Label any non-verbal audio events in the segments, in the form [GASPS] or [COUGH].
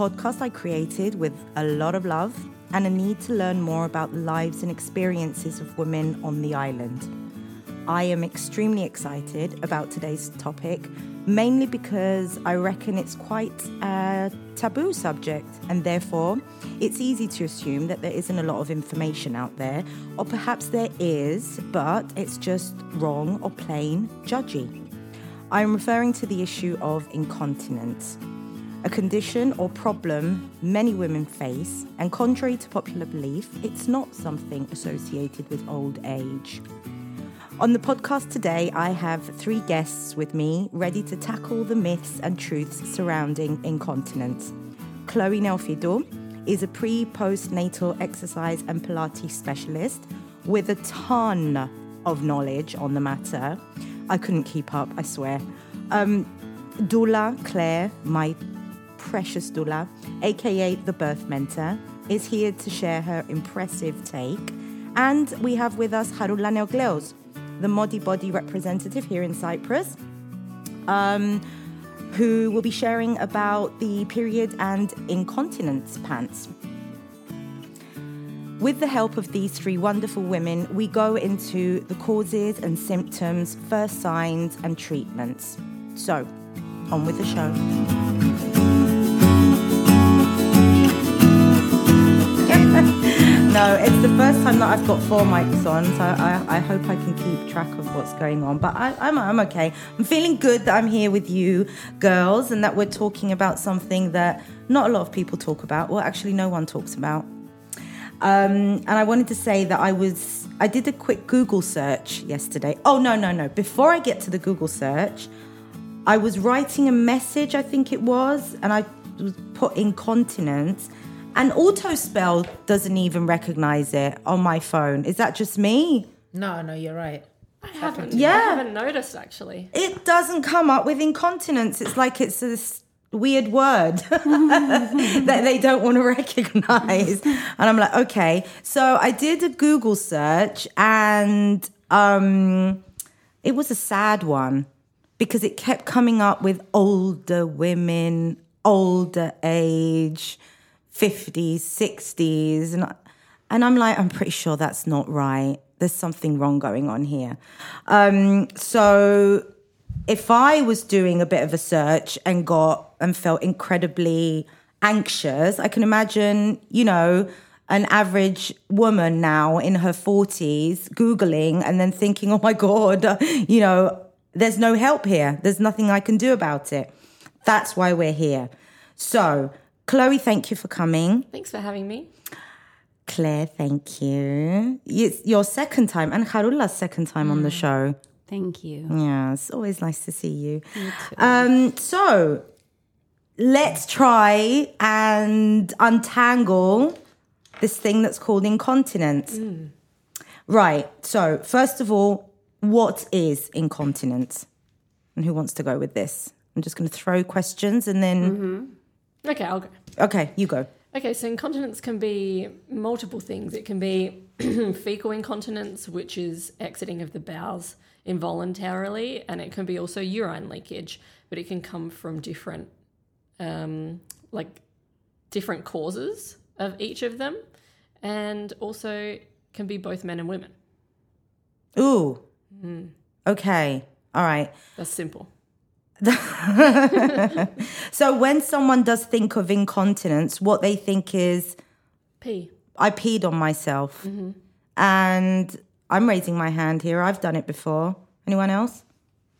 podcast I created with a lot of love and a need to learn more about the lives and experiences of women on the island. I am extremely excited about today's topic, mainly because I reckon it's quite a taboo subject, and therefore it's easy to assume that there isn't a lot of information out there, or perhaps there is, but it's just wrong or plain judgy. I'm referring to the issue of incontinence, a condition or problem many women face, and contrary to popular belief, it's not something associated with old age. On the podcast today, I have three guests with me ready to tackle the myths and truths surrounding incontinence. Chloe Nelfido is a pre postnatal exercise and Pilates specialist with a ton of knowledge on the matter. I couldn't keep up, I swear. Um, Doula Claire, my precious Doula, aka the birth mentor, is here to share her impressive take. And we have with us Harula Neogleos, the Modibodi representative here in Cyprus, um, who will be sharing about the period and incontinence pants. With the help of these three wonderful women, we go into the causes and symptoms, first signs, and treatments. So, on with the show. [LAUGHS] no, it's the first time that I've got four mics on, so I, I hope I can keep track of what's going on. But I, I'm, I'm okay. I'm feeling good that I'm here with you girls and that we're talking about something that not a lot of people talk about. Well, actually, no one talks about. Um, and I wanted to say that I was, I did a quick Google search yesterday. Oh, no, no, no. Before I get to the Google search, I was writing a message, I think it was, and I was put incontinence and auto spell doesn't even recognize it on my phone. Is that just me? No, no, you're right. I haven't. Yeah. I haven't noticed actually. It doesn't come up with incontinence. It's like it's this weird word [LAUGHS] that they don't want to recognize. And I'm like, okay. So I did a Google search and um, it was a sad one because it kept coming up with older women, older age 50s, 60s. And, and I'm like, I'm pretty sure that's not right. There's something wrong going on here. Um, so if I was doing a bit of a search and got and felt incredibly anxious, I can imagine, you know, an average woman now in her 40s Googling and then thinking, [LAUGHS] oh my God, you know, there's no help here. There's nothing I can do about it. That's why we're here. So Chloe, thank you for coming. Thanks for having me. Claire, thank you. It's your second time and Harula's second time mm. on the show. Thank you. Yeah, it's always nice to see you. Um, so let's try and untangle this thing that's called incontinence. Mm. Right. So, first of all, what is incontinence? And who wants to go with this? I'm just going to throw questions and then. Mm-hmm. Okay, I'll go. Okay, you go. Okay, so incontinence can be multiple things. It can be [CLEARS THROAT] fecal incontinence, which is exiting of the bowels involuntarily, and it can be also urine leakage, but it can come from different, um, like, different causes of each of them, and also can be both men and women. Ooh. Mm. Okay. All right. That's simple. [LAUGHS] so when someone does think of incontinence, what they think is pee. I peed on myself. Mm-hmm. And I'm raising my hand here. I've done it before. Anyone else?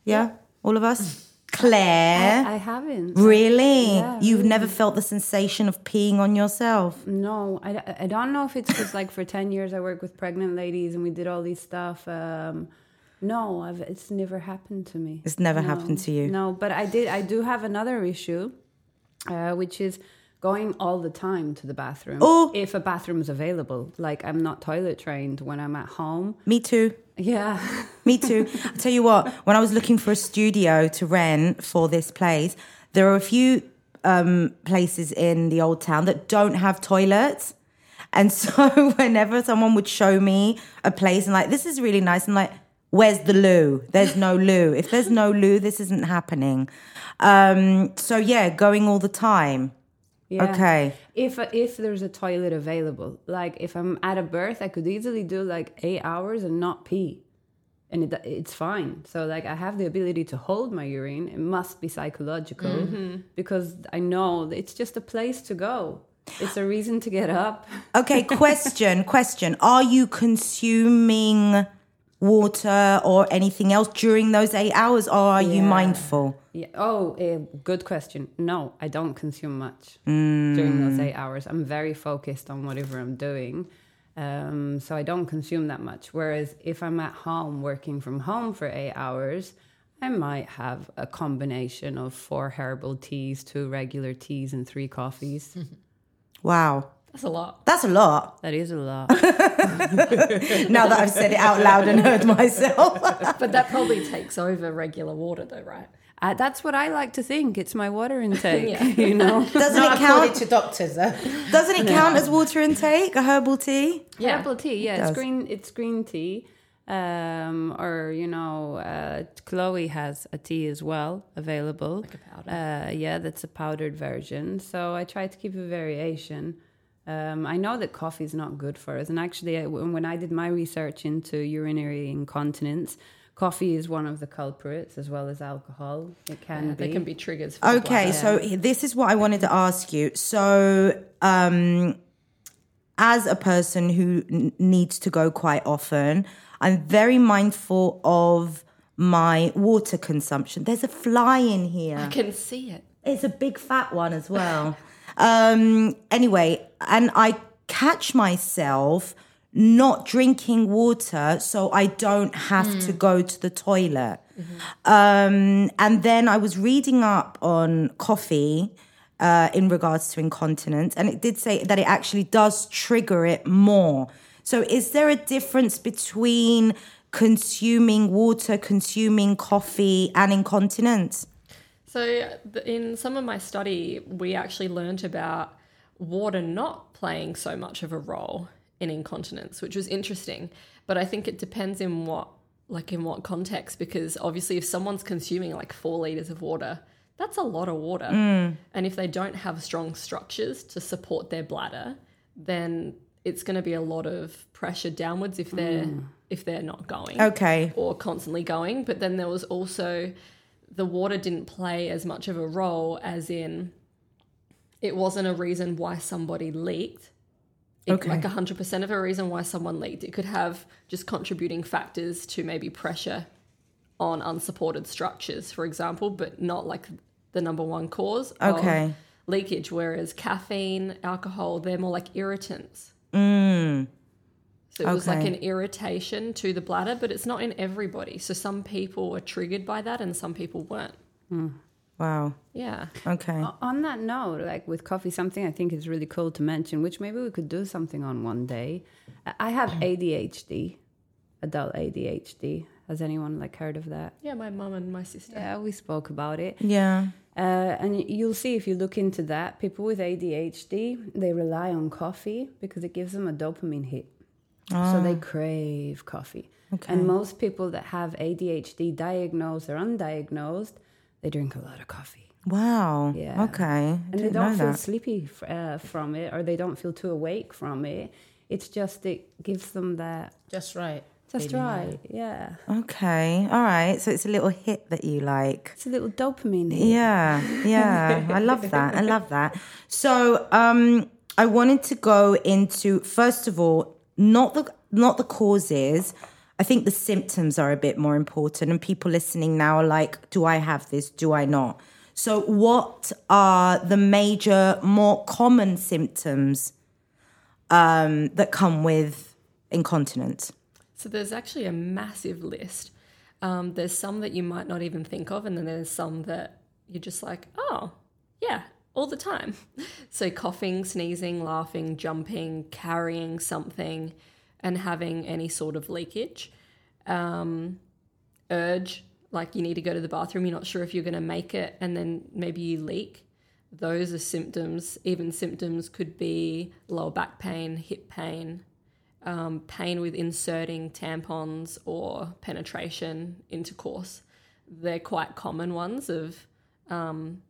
Yeah? yeah. All of us? Claire. I, I haven't. Really? Yeah, You've really. never felt the sensation of peeing on yourself? No, I, I don't know if it's because, like, for 10 years I worked with pregnant ladies and we did all these stuff. Um, no, I've, it's never happened to me. It's never no, happened to you. No, but I did. I do have another issue, uh, which is going all the time to the bathroom. Oh, if a bathroom is available. Like I'm not toilet trained when I'm at home. Me too. Yeah. [LAUGHS] Me too. I'll tell you what. When I was looking for a studio to rent for this place, there are a few um, places in the old town that don't have toilets. And so [LAUGHS] whenever someone would show me a place and like, this is really nice, and like, where's the loo? There's no loo. If there's no loo, this isn't happening. Um, so yeah, going all the time. Yeah. Okay. If if there's a toilet available, like if I'm at a birth, I could easily do like eight hours and not pee, and it, it's fine. So like I have the ability to hold my urine. It must be psychological Mm-hmm. because I know it's just a place to go. It's a reason to get up. Okay, question, [LAUGHS] question. Are you consuming water or anything else during those eight hours or are you mindful? Yeah. Oh, eh, good question. No, I don't consume much during those eight hours. I'm very focused on whatever I'm doing. Um, so I don't consume that much. Whereas if I'm at home working from home for eight hours, I might have a combination of four herbal teas, two regular teas, and three coffees. Wow. That's a lot. That's a lot. that is a lot. [LAUGHS] Now that I've said it out loud and heard myself. [LAUGHS] But that probably takes over regular water, though, right? uh, that's what I like to think. It's my water intake, Yeah. [LAUGHS] you know. Doesn't Not it according count? to doctors, though. Doesn't it count as water intake? A herbal tea? Yeah. Herbal tea, yeah, it's does. green. It's green tea, um, or you know, uh, Chloe has a tea as well available. Like a powder. Uh, yeah, that's a powdered version. So I try to keep a variation. Um, I know that coffee is not good for us, and actually, I, when when I did my research into urinary incontinence, coffee is one of the culprits as well as alcohol. It can Yeah, be. they can be triggers. For Okay, so this is what I wanted to ask you. So, um, as a person who n- needs to go quite often, I'm very mindful of my water consumption. There's a fly in here. I can see it. It's a big fat one as well. Um, anyway, and I catch myself not drinking water so I don't have to go to the toilet. Um, and then I was reading up on coffee uh, in regards to incontinence, and it did say that it actually does trigger it more. So, is there a difference between consuming water, consuming coffee, and incontinence? So, in some of my study, we actually learnt about water not playing so much of a role in incontinence, which was interesting. But I think it depends in what, like, in what context, because obviously, if someone's consuming like four liters of water, that's a lot of water. Mm. And if they don't have strong structures to support their bladder, then it's going to be a lot of pressure downwards if they're mm. if they're not going Okay. or constantly going. But then there was also the water didn't play as much of a role as in it wasn't a reason why somebody leaked. It, Okay. Like 100% of a reason why someone leaked. It could have just contributing factors to maybe pressure on unsupported structures, for example, but not like the number one cause Okay. of leakage. Whereas caffeine, alcohol, they're more like irritants. Mm. So it was like an irritation to the bladder, but it's not in everybody. So some people were triggered by that and some people weren't. Wow. Yeah. Okay. On that note, like with coffee, something I think is really cool to mention, which maybe we could do something on one day. I- I have ADHD, adult ADHD. Has anyone like heard of that? Yeah, my mum and my sister. Yeah, we spoke about it. Yeah. Uh, and you'll see if you look into that, people with ADHD, they rely on coffee because it gives them a dopamine hit. So they crave coffee. Okay. And most people that have ADHD, diagnosed or undiagnosed, they drink a lot of coffee. Wow. Yeah. Okay. And they don't feel that. sleepy uh, from it or they don't feel too awake from it it's just it gives them that Just right. just feeling, right yeah Okay. All right. So it's a little hit that you like. it's a little dopamine hit. Yeah. Yeah. I love that. I love that. So um I wanted to go into first of all, not the not the causes. I think the symptoms are a bit more important and people listening now are like, do I have this? Do I not? So what are the major more common symptoms um that come with incontinence? So there's actually a massive list. Um, there's some that you might not even think of, and then there's some that you're just like, oh, yeah, all the time. [LAUGHS] So coughing, sneezing, laughing, jumping, carrying something, and having any sort of leakage. Um, urge, like you need to go to the bathroom, you're not sure if you're going to make it, and then maybe you leak. Those are symptoms. Even symptoms could be lower back pain, hip pain, um, pain with inserting tampons or penetration intercourse. They're quite common ones of um,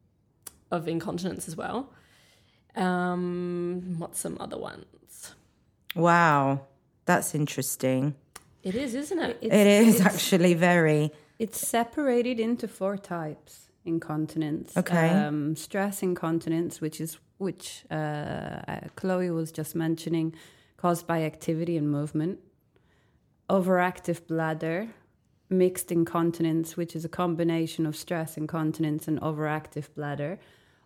of incontinence as well. Um, what's some other ones? Wow, that's interesting. It is, isn't it? It's, It is actually very. It's separated into four types incontinence. Okay. Um, stress incontinence, which is which uh, uh, Chloe was just mentioning, caused by activity and movement. Overactive bladder, mixed incontinence, which is a combination of stress incontinence and overactive bladder.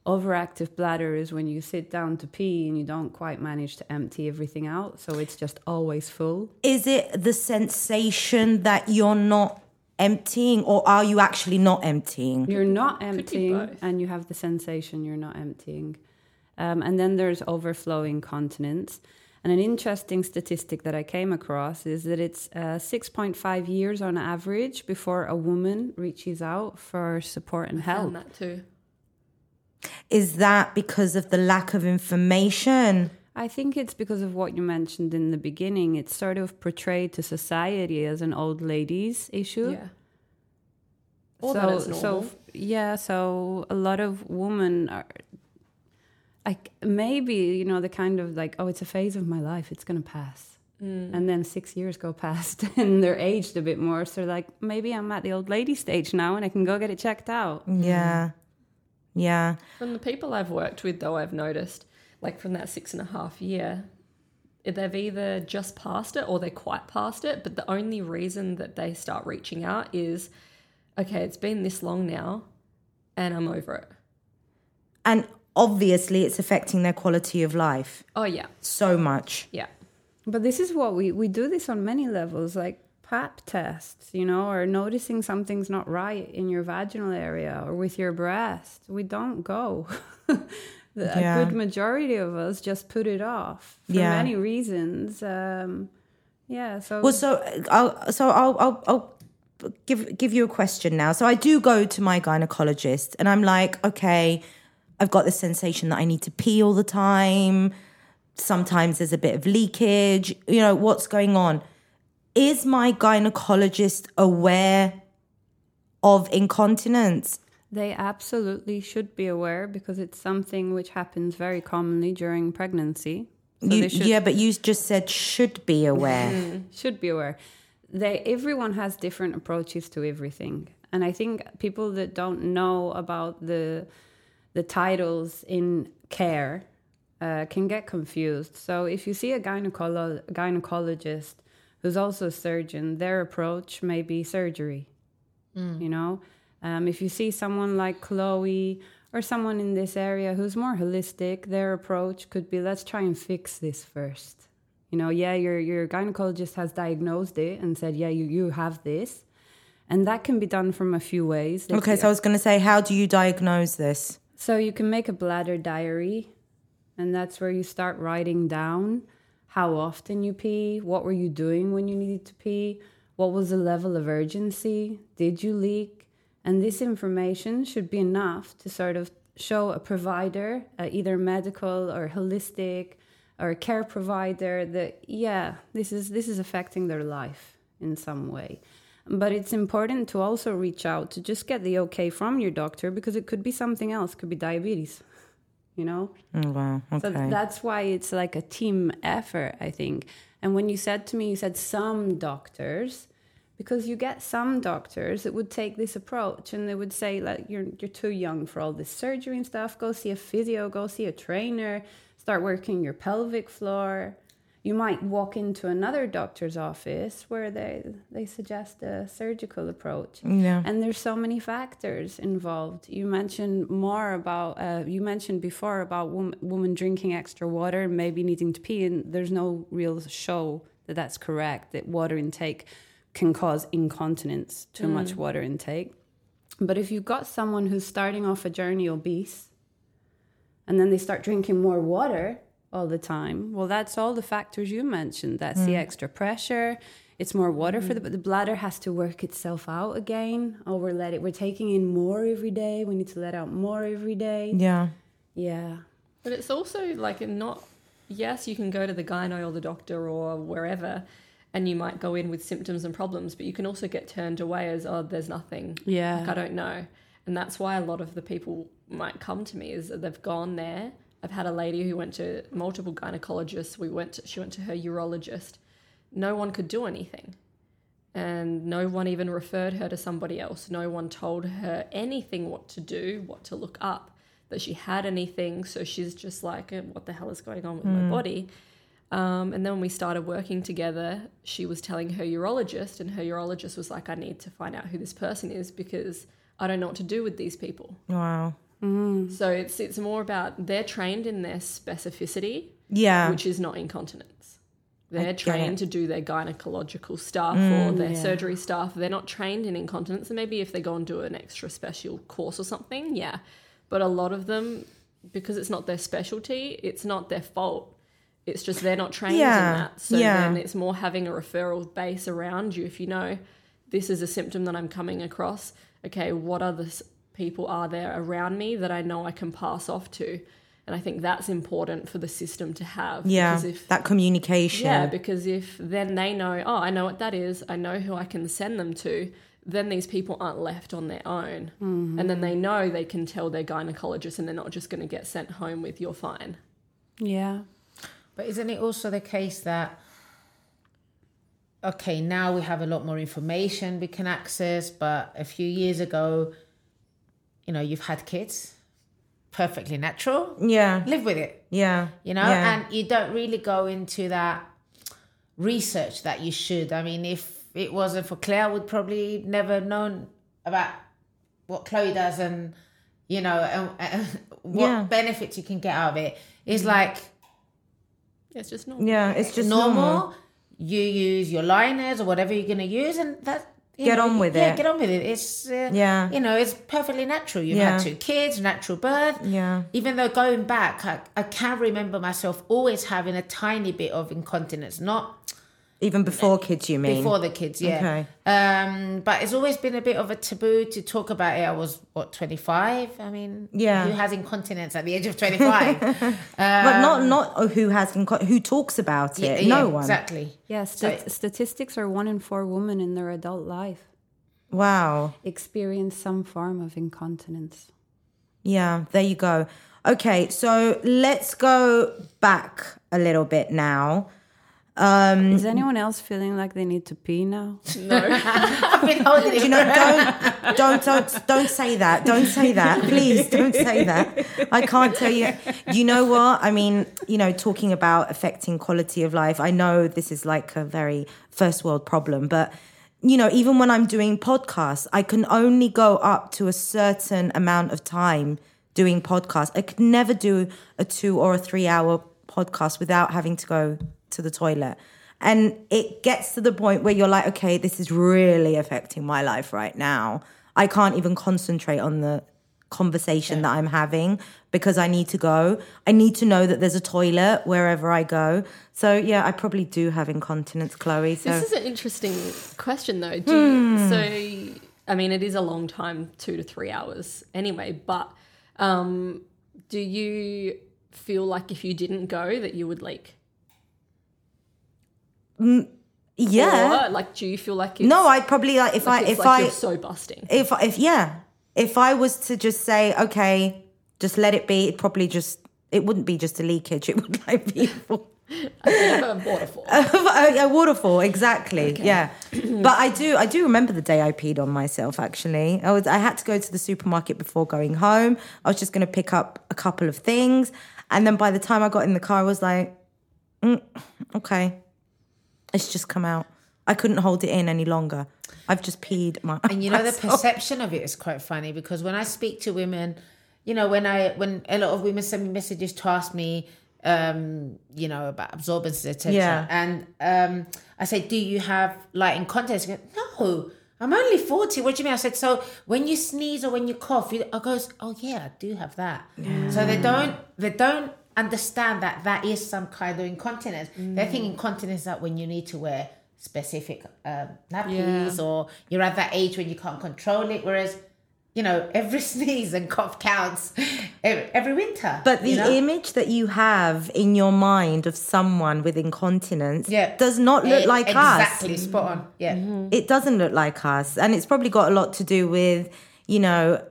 Overactive bladder is when you sit down to pee and you don't quite manage to empty everything out, so it's just always full. Is it the sensation that you're not emptying, or are you actually not emptying? You're not emptying, and you have the sensation you're not emptying. Um, and then there's overflow incontinence. And an interesting statistic that I came across is that it's uh, 6.5 years on average before a woman reaches out for support and help. Found that too. Is that because of the lack of information? I think it's because of what you mentioned in the beginning. It's sort of portrayed to society as an old lady's issue. Yeah. Or that so yeah, so a lot of women are like maybe you know the kind of like oh it's a phase of my life it's gonna pass, Mm. and then six years go past [LAUGHS] and they're aged a bit more, so like maybe I'm at the old lady stage now and I can go get it checked out. Yeah. Yeah. From the people I've worked with, though, I've noticed, like from that six and a half year, they've either just passed it or they're quite past it. But the only reason that they start reaching out is, okay, it's been this long now, and I'm over it. And obviously, it's affecting their quality of life Oh yeah, so much. yeah. But this is what we we do this on many levels, like pap tests, you know, or noticing something's not right in your vaginal area or with your breast. We don't go. [LAUGHS] The- Yeah. A good majority of us just put it off for Yeah. many reasons. Um, yeah, so Well, so I'll so I'll, I'll I'll give give you a question now. So I do go to my gynecologist, and I'm like, okay, I've got the sensation that I need to pee all the time. Sometimes there's a bit of leakage. You know what's going on? Is my gynecologist aware of incontinence? they absolutely should be aware because it's something which happens very commonly during pregnancy. So You, should yeah, but you just said should be aware. [LAUGHS] should be aware. They everyone has different approaches to everything, and I think people that don't know about the the titles in care uh, can get confused. So if you see a gynecolo- gynecologist who's also a surgeon, their approach may be surgery. You know, um, if you see someone like Chloe or someone in this area who's more holistic, their approach could be let's try and fix this first. You know, yeah, your your gynecologist has diagnosed it and said, yeah, you you have this, and that can be done from a few ways. They- Okay, so I was going to say, how do you diagnose this? so you can make a bladder diary, and that's where you start writing down how often you pee, what were you doing when you needed to pee, what was the level of urgency, did you leak, and this information should be enough to sort of show a provider, uh, either medical or holistic or a care provider, that yeah, this is this is affecting their life in some way. But it's important to also reach out to just get the okay from your doctor because it could be something else, could be diabetes, you know? Oh, wow. So that's why it's like a team effort, I think. And when you said to me, you said some doctors, because you get some doctors that would take this approach and they would say, like, you're you're too young for all this surgery and stuff. Go see a physio, go see a trainer, start working your pelvic floor. You might walk into another doctor's office where they they suggest a surgical approach. yeah. And there's so many factors involved. You mentioned more about, uh, you mentioned before about wom- women drinking extra water and maybe needing to pee, and there's no real show that that's correct, that water intake can cause incontinence, too much water intake. But if you've got someone who's starting off a journey obese, and then they start drinking more water all the time, well, that's all the factors you mentioned. That's the hmm. extra pressure. It's more water for the but the bladder has to work itself out again. Oh, we're letting we're taking in more every day. We need to let out more every day. Yeah. Yeah. But it's also like not. Yes, you can go to the gyno or the doctor or wherever, and you might go in with symptoms and problems, but you can also get turned away as, oh, there's nothing. Yeah. Like, I don't know. And that's why a lot of the people might come to me is that they've gone there I've had a lady who went to multiple gynecologists. We went. To, she went to her urologist. No one could do anything, and no one even referred her to somebody else. No one told her anything what to do, what to look up, that she had anything. So she's just like, "Eh, "What the hell is going on with my body?" Um, and then when we started working together, she was telling her urologist, and her urologist was like, I need to find out who this person is because I don't know what to do with these people. Wow. Mm. So it's it's more about they're trained in their specificity, Yeah. which is not incontinence. They're trained it. to do their gynecological stuff mm, or their surgery stuff. They're not trained in incontinence. And maybe if they go and do an extra special course or something, yeah. But a lot of them, because it's not their specialty, it's not their fault. It's just they're not trained Yeah, in that. So yeah. then it's more having a referral base around you. If you know this is a symptom that I'm coming across, okay, what are s- people are there around me that I know I can pass off to? And I think that's important for the system to have. yeah. Because if that communication. yeah, because if then they know, oh, I know what that is, I know who I can send them to, then these people aren't left on their own. Mm-hmm. And then they know they can tell their gynecologist and they're not just going to get sent home with you're fine. Yeah. But isn't it also the case that okay, now we have a lot more information we can access, but a few years ago, you know, you've had kids, perfectly natural. Yeah. Live with it, Yeah. you know, Yeah. and you don't really go into that research that you should. I mean, if it wasn't for Claire, I would probably never known about what Chloe does and you know and, and what Yeah. benefits you can get out of it. It's mm. like It's just normal. yeah. It's just normal. normal. You use your liners or whatever you're going to use, and that you Get know, on with yeah, it. Yeah, get on with it. It's uh, Yeah. you know, it's perfectly natural. You've Yeah. had two kids, natural birth. Yeah. Even though going back, I, I can remember myself always having a tiny bit of incontinence, not Even before kids, you mean? before the kids, yeah. Okay. Um, but it's always been a bit of a taboo to talk about it. I was what twenty five. I mean, Yeah. who has incontinence at the age of twenty five? [LAUGHS] but not not who has inco- who talks about it. no one. exactly. Yeah, stat- statistics are one in four women in their adult life Wow. experience some form of incontinence. Yeah, there you go. Okay, so let's go back a little bit now. Um, Is anyone else feeling like they need to pee now? No. I've been holding it you know, [LAUGHS] don't, don't, don't, don't say that. Don't say that. Please don't say that. I can't tell you. You know what? I mean, you know, talking about affecting quality of life, I know this is like a very first world problem, but you know, even when I'm doing podcasts, I can only go up to a certain amount of time doing podcasts. I could never do a two or a three hour podcast without having to go to the toilet. And it gets to the point where you're like, okay, this is really affecting my life right now. I can't even concentrate on the conversation that I'm having because I need to go. I need to know that there's a toilet wherever I go. So yeah, I probably do have incontinence, Chloe. So This is an interesting question, though. Do you, so, I mean, it is a long time, two to three hours anyway. But um, do you feel like if you didn't go, that you would leak? Mm, yeah. Or, uh, like, do you feel like No, I'd probably like if like I if like I you're so busting? if if yeah, if I was to just say okay, just let it be, it probably just it wouldn't be just a leakage. [LAUGHS] It would like be a [LAUGHS] waterfall. [LAUGHS] a, a waterfall exactly yeah but i do i do remember the day i peed on myself actually i was i had to go to the supermarket before going home i was just going to pick up a couple of things and then by the time i got in the car i was like mm, okay it's just come out i couldn't hold it in any longer i've just peed my And you know the perception of it is quite funny because when I speak to women, you know, when I when a lot of women send me messages to ask me, um, you know, about absorbences, etc. Yeah. And um, I say, do you have light in go, no, I'm only forty. What do you mean? I said, so when you sneeze or when you cough, you, I goes, oh yeah, I do have that. Yeah. So they don't they don't understand that that is some kind of incontinence. They think incontinence is that when you need to wear specific um, nappies or you're at that age when you can't control it. Whereas, you know, every [LAUGHS] sneeze and cough counts every, every winter. But the know? image that you have in your mind of someone with incontinence yeah. does not look Eh, like us. exactly spot on. Yeah. it doesn't look like us and it's probably got a lot to do with you know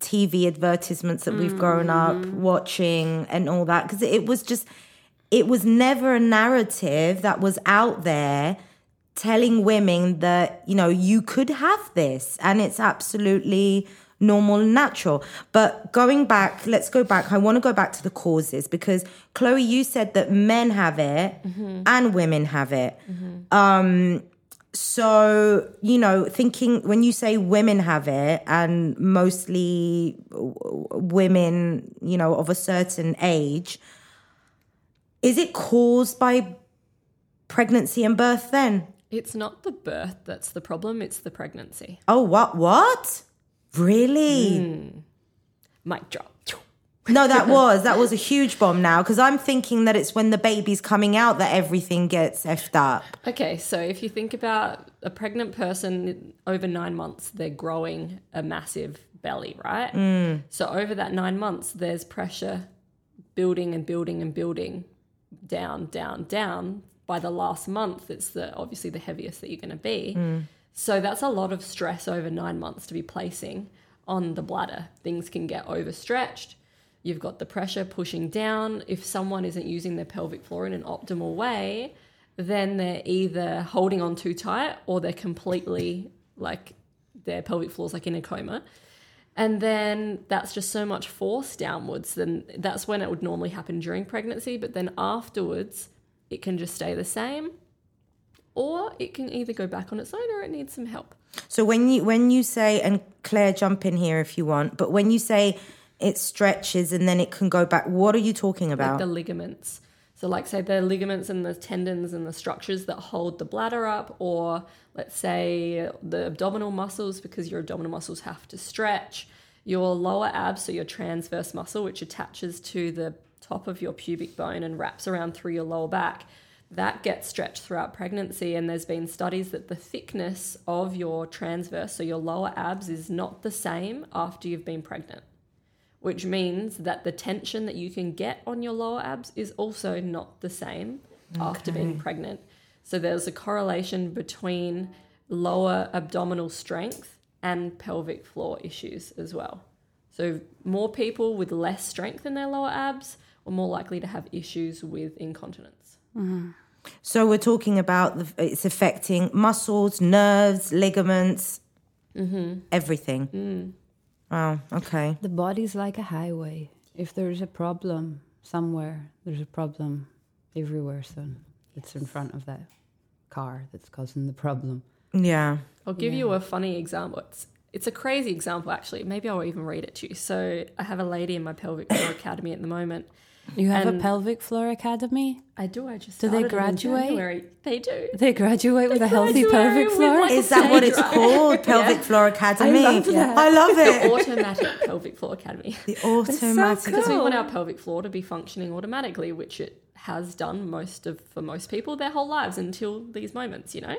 TV advertisements that we've grown up mm. watching and all that because it was just it was never a narrative that was out there telling women that you know you could have this and it's absolutely normal and natural. But going back let's go back. I want to go back to the causes because chloe you said that men have it mm-hmm. and women have it. Mm-hmm. Um so you know thinking when you say women have it and mostly women you know of a certain age is it caused by pregnancy and birth then It's not the birth that's the problem, it's the pregnancy. oh what what really hmm. Mic drop. No that was that was a huge bomb now because i'm thinking that it's when the baby's coming out that everything gets effed up Okay, so if you think about a pregnant person over nine months, they're growing a massive belly, right? Mm. So over that nine months, there's pressure building and building and building down, down, down. By the last month, it's the obviously the heaviest that you're going to be. Mm. So that's a lot of stress over nine months to be placing on the bladder. Things can get overstretched. You've got the pressure pushing down. If someone isn't using their pelvic floor in an optimal way, then they're either holding on too tight or they're completely [LAUGHS] like their pelvic floor's like in a coma. And then that's just so much force downwards. Then that's when it would normally happen during pregnancy. But then afterwards, it can just stay the same, or it can either go back on its own or it needs some help. So when you when you say and Claire jump in here if you want, but when you say it stretches and then it can go back, what are you talking like about? the ligaments. So, like, say the ligaments and the tendons and the structures that hold the bladder up, or let's say the abdominal muscles, because your abdominal muscles have to stretch. Your lower abs, so your transverse muscle, which attaches to the top of your pubic bone and wraps around through your lower back, that gets stretched throughout pregnancy. And there's been studies that the thickness of your transverse, so your lower abs, is not the same after you've been pregnant which means that the tension that you can get on your lower abs is also not the same after being pregnant. So there's a correlation between lower abdominal strength and pelvic floor issues as well. So more people with less strength in their lower abs are more likely to have issues with incontinence. Mm-hmm. so we're talking about the, it's affecting muscles, nerves, ligaments, mm-hmm. everything. Mm. Wow. Okay. The body's like a highway. If there's a problem somewhere, there's a problem everywhere. So it's in front of that car that's causing the problem. Yeah. I'll give you a funny example. It's, it's a crazy example, actually. Maybe I'll even read it to you. So I have a lady in my pelvic floor academy at the moment. You have And- a pelvic floor academy? I do. I just Do they started in graduate? January. They do. They graduate with a healthy graduate pelvic floor? like, Is that what it's called? [LAUGHS] Pelvic Floor Academy. love that. I love The it. automatic pelvic floor academy. The [LAUGHS] automatic. Because we Cool. want our pelvic floor to be functioning automatically, which it has done most of for most people their whole lives until these moments, you know.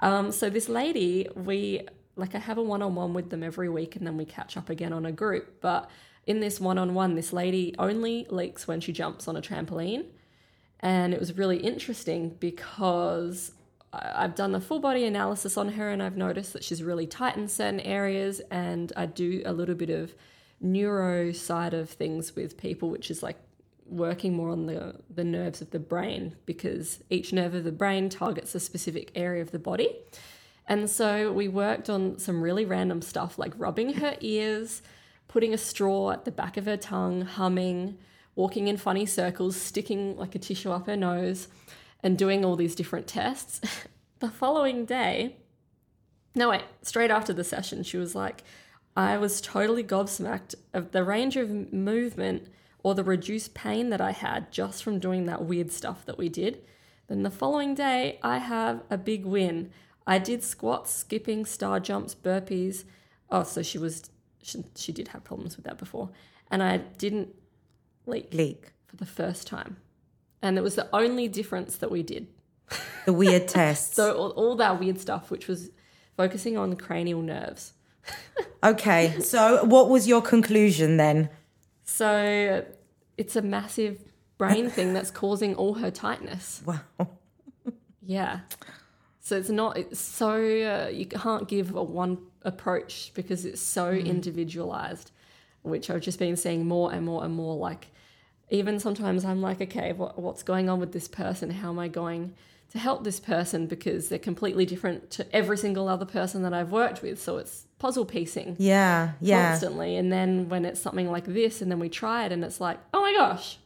Um, so this lady, we like I have a one-on-one with them every week, and then we catch up again on a group. But in this one-on-one, this lady only leaks when she jumps on a trampoline, and it was really interesting because I've done the full body analysis on her and I've noticed that she's really tight in certain areas. And I do a little bit of neuro side of things with people, which is like working more on the, the nerves of the brain because each nerve of the brain targets a specific area of the body. And so we worked on some really random stuff like rubbing her ears, putting a straw at the back of her tongue, humming, walking in funny circles, sticking like a tissue up her nose, and doing all these different tests. [LAUGHS] the following day, no, wait, straight after the session, she was like, I was totally gobsmacked of the range of movement or the reduced pain that I had just from doing that weird stuff that we did. Then the following day, I have a big win. I did squats, skipping, star jumps, burpees. Oh, so she was, she, she did have problems with that before. And I didn't leak Leak. for the first time. And it was the only difference that we did. The weird [LAUGHS] tests. So all, all that weird stuff, which was focusing on cranial nerves. [LAUGHS] okay. So what was your conclusion then? So it's a massive brain thing that's causing all her tightness. Wow. Yeah. So it's not it's so uh, you can't give a one approach because it's so individualized, which I've just been seeing more and more and more. Like even sometimes I'm like, okay, what, what's going on with this person? How am I going to help this person because they're completely different to every single other person that I've worked with. So it's puzzle piecing Yeah, yeah. constantly. And then when it's something like this, and then we try it, and it's like, oh my gosh,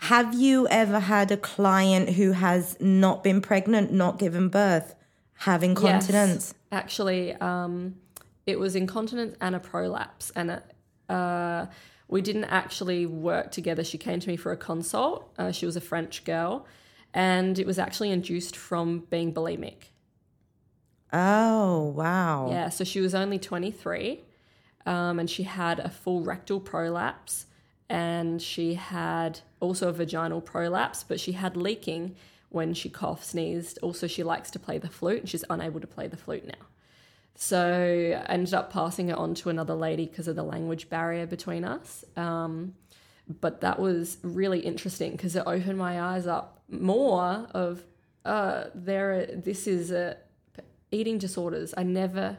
Have you ever had a client who has not been pregnant, not given birth, have incontinence? Yes, actually, um, it was incontinence and a prolapse, and uh, we didn't actually work together. She came to me for a consult. Uh, she was a French girl, and it was actually induced from being bulimic. Oh, wow. Yeah, so she was only 23, um, and she had a full rectal prolapse, and she had also a vaginal prolapse, but she had leaking when she coughed, sneezed. Also, she likes to play the flute, and she's unable to play the flute now. So I ended up passing it on to another lady because of the language barrier between us. Um, but that was really interesting because it opened my eyes up more of uh, there. This is a eating disorders. I never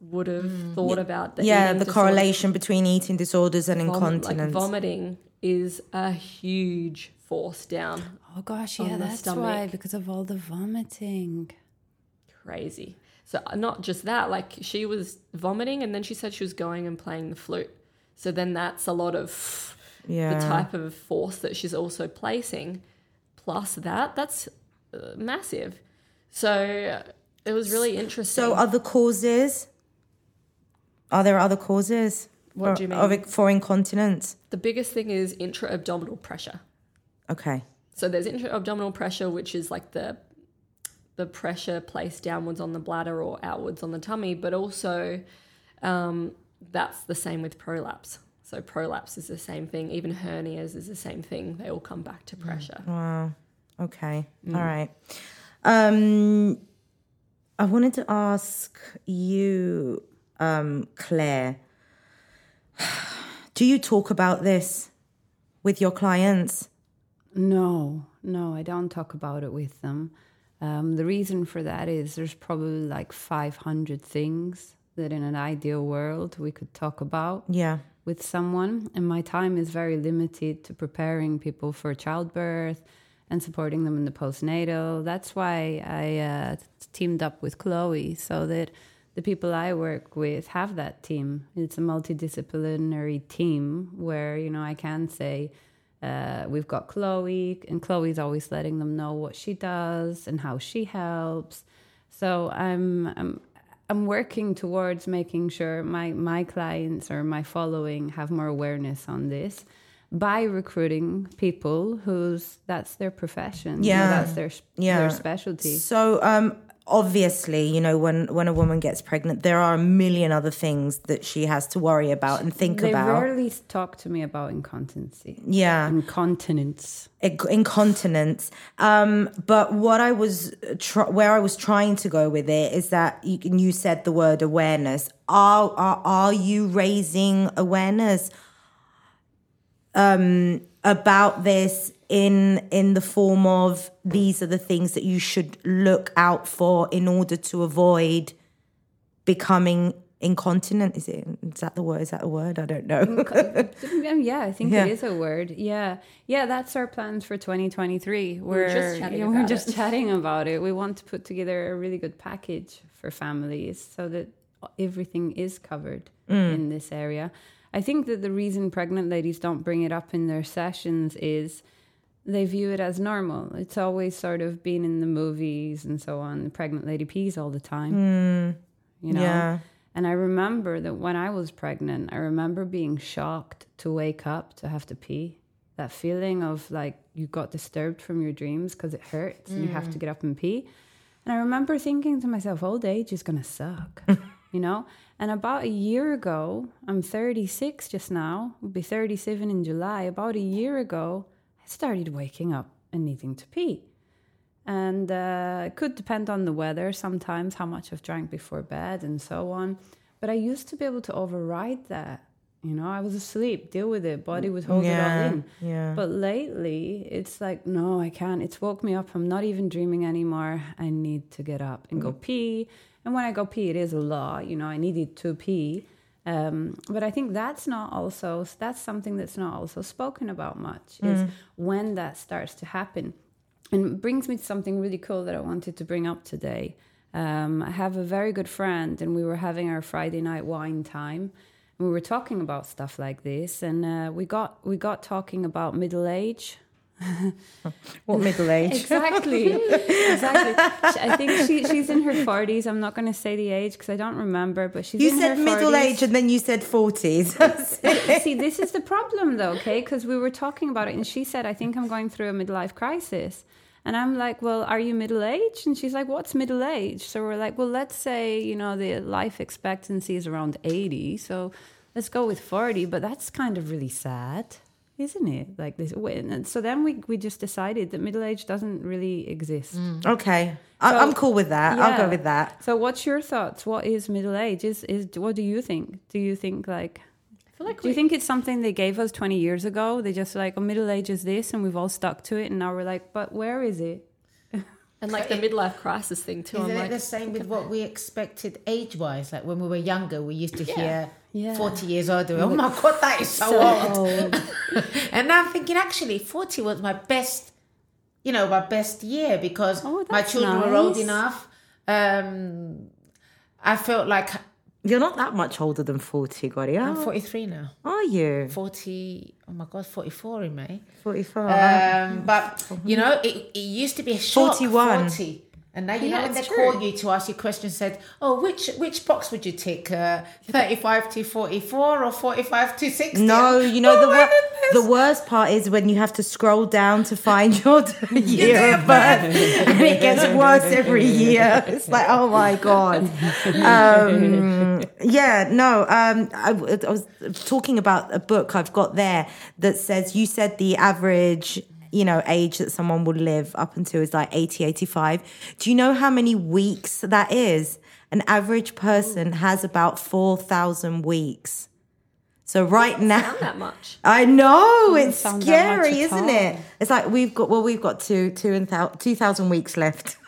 would have thought about the yeah, the disorders. correlation between eating disorders and Vom- like incontinence. vomiting is a huge force down. Oh gosh, On yeah, the that's stomach. why because of all the vomiting. Crazy. So uh, not just that, like she was vomiting, and then she said she was going and playing the flute. So then that's a lot of yeah. the type of force that she's also placing. Plus that, that's uh, massive. So it was really interesting. So, other causes? Are there other causes? What do you mean? Of, for incontinence? the biggest thing is intra-abdominal pressure. Okay. So there's intra-abdominal pressure, which is like the the pressure placed downwards on the bladder or outwards on the tummy, but also um, that's the same with prolapse. So prolapse is the same thing. Even hernias is the same thing. They all come back to pressure. Wow. Okay. Mm. All right. Um, I wanted to ask you, um, Claire, do you talk about this with your clients? No, no, I don't talk about it with them. Um, the reason for that is there's probably like 500 things that in an ideal world we could talk about Yeah. with someone. And my time is very limited to preparing people for childbirth and supporting them in the postnatal. That's why I uh, teamed up with Chloe so that the people I work with have that team. It's a multidisciplinary team where, you know, I can say, uh, we've got Chloe, and Chloe's always letting them know what she does and how she helps. So I'm, I'm I'm working towards making sure my my clients or my following have more awareness on this by recruiting people whose that's their profession. you know, Yeah. that's their Yeah. their specialty. So, um, obviously, you know, when when a woman gets pregnant, there are a million other things that she has to worry about and think They about. They rarely talk to me about incontinency. yeah. Incontinence. Incontinence. Um, but what I was tr- where I was trying to go with it is that you, you said the word awareness. Are, are are you raising awareness um, about this in in the form of these are the things that you should look out for in order to avoid becoming incontinent? Is it is that the word? Is that a word? I don't know. Yeah, I think Yeah. it is a word. Yeah, yeah, that's our plans for 2023. We're, just chatting yeah, we're just [LAUGHS] chatting about it. We want to put together a really good package for families so that everything is covered mm. in this area. I think that the reason pregnant ladies don't bring it up in their sessions is they view it as normal. It's always sort of been in the movies and so on. The pregnant lady pees all the time. Hmm. You know? Yeah. And I remember that when I was pregnant, I remember being shocked to wake up to have to pee. That feeling of like you got disturbed from your dreams because it hurts and you have to hmm. get up and pee. And I remember thinking to myself, old age is going to suck, [LAUGHS] you know? And about a year ago, I'm 36 just now, will be 37 in July. About a year ago, I started waking up and needing to pee. And uh, it could depend on the weather sometimes, how much I've drank before bed and so on. But I used to be able to override that You know, I was asleep. Deal with it. Body would hold it all in. yeah. But lately, it's like, no, I can't. It's woke me up. I'm not even dreaming anymore. I need to get up and go pee. And when I go pee, it is a lot. You know, I needed to pee. Um, but I think that's not also that's something that's not also spoken about much is when that starts to happen. And brings me to something really cool that I wanted to bring up today. Um, I have a very good friend, and we were having our Friday night wine time. And we were talking about stuff like this, and uh, we got we got talking about middle age. [LAUGHS] What middle age? Exactly, [LAUGHS] exactly. I think she, she's in her forties. I'm not going to say the age because I don't remember, but she's You said middle 40s. age and then you said 40s. [LAUGHS] See, this is the problem though, okay? Because we were talking about it, and she said, I think I'm going through a midlife crisis. And I'm like, well, are you middle aged? And she's like, what's middle age? So we're like, well, let's say, you know, the life expectancy is around 80. So let's go with 40. But that's kind of really sad, isn't it? Like this. And so then we, we just decided that middle age doesn't really exist. Mm. okay. I, So- I'm cool with that. I'll go with that. So what's your thoughts? What is middle age? Is, is what do you think? Do you think like I feel like do you we- think it's something they gave us 20 years ago? They just like, oh, middle age is this, and we've all stuck to it. And now we're like, but where is it? And like the midlife crisis thing too. Isn't I'm it like, the same with what we expected age wise? Like when we were younger, we used to hear Yeah. 40 years older. Oh my God, that is so, old. [LAUGHS] and now I'm thinking, actually, 40 was my best, you know, my best year because Oh, my children were old enough. Um, I felt like You're not that much older than 40, Gotti. I'm Oh, 43 now. are you? 40, oh my God, 44 in May. 45. Um, but you know, it, it used to be a shock. 41. 40. And now you Yeah, know when they it's call you to ask you questions, said, "Oh, which which box would you tick? Uh, [LAUGHS] Thirty-five to forty-four or forty-five to 60? No, you know Oh the wor- the worst part is when you have to scroll down to find [LAUGHS] your [LAUGHS] year of birth, and it gets worse every year. It's like, oh my god. Um, yeah, no. Um, I, I was talking about a book I've got there that says you said the average. You know, age that someone would live up until is like 80, 85. Do you know how many weeks that is? An average person has about 4,000 weeks. So right now, that much. I know it's sound that much scary, isn't all. it? It's like we've got well, we've got two two and two thousand weeks left.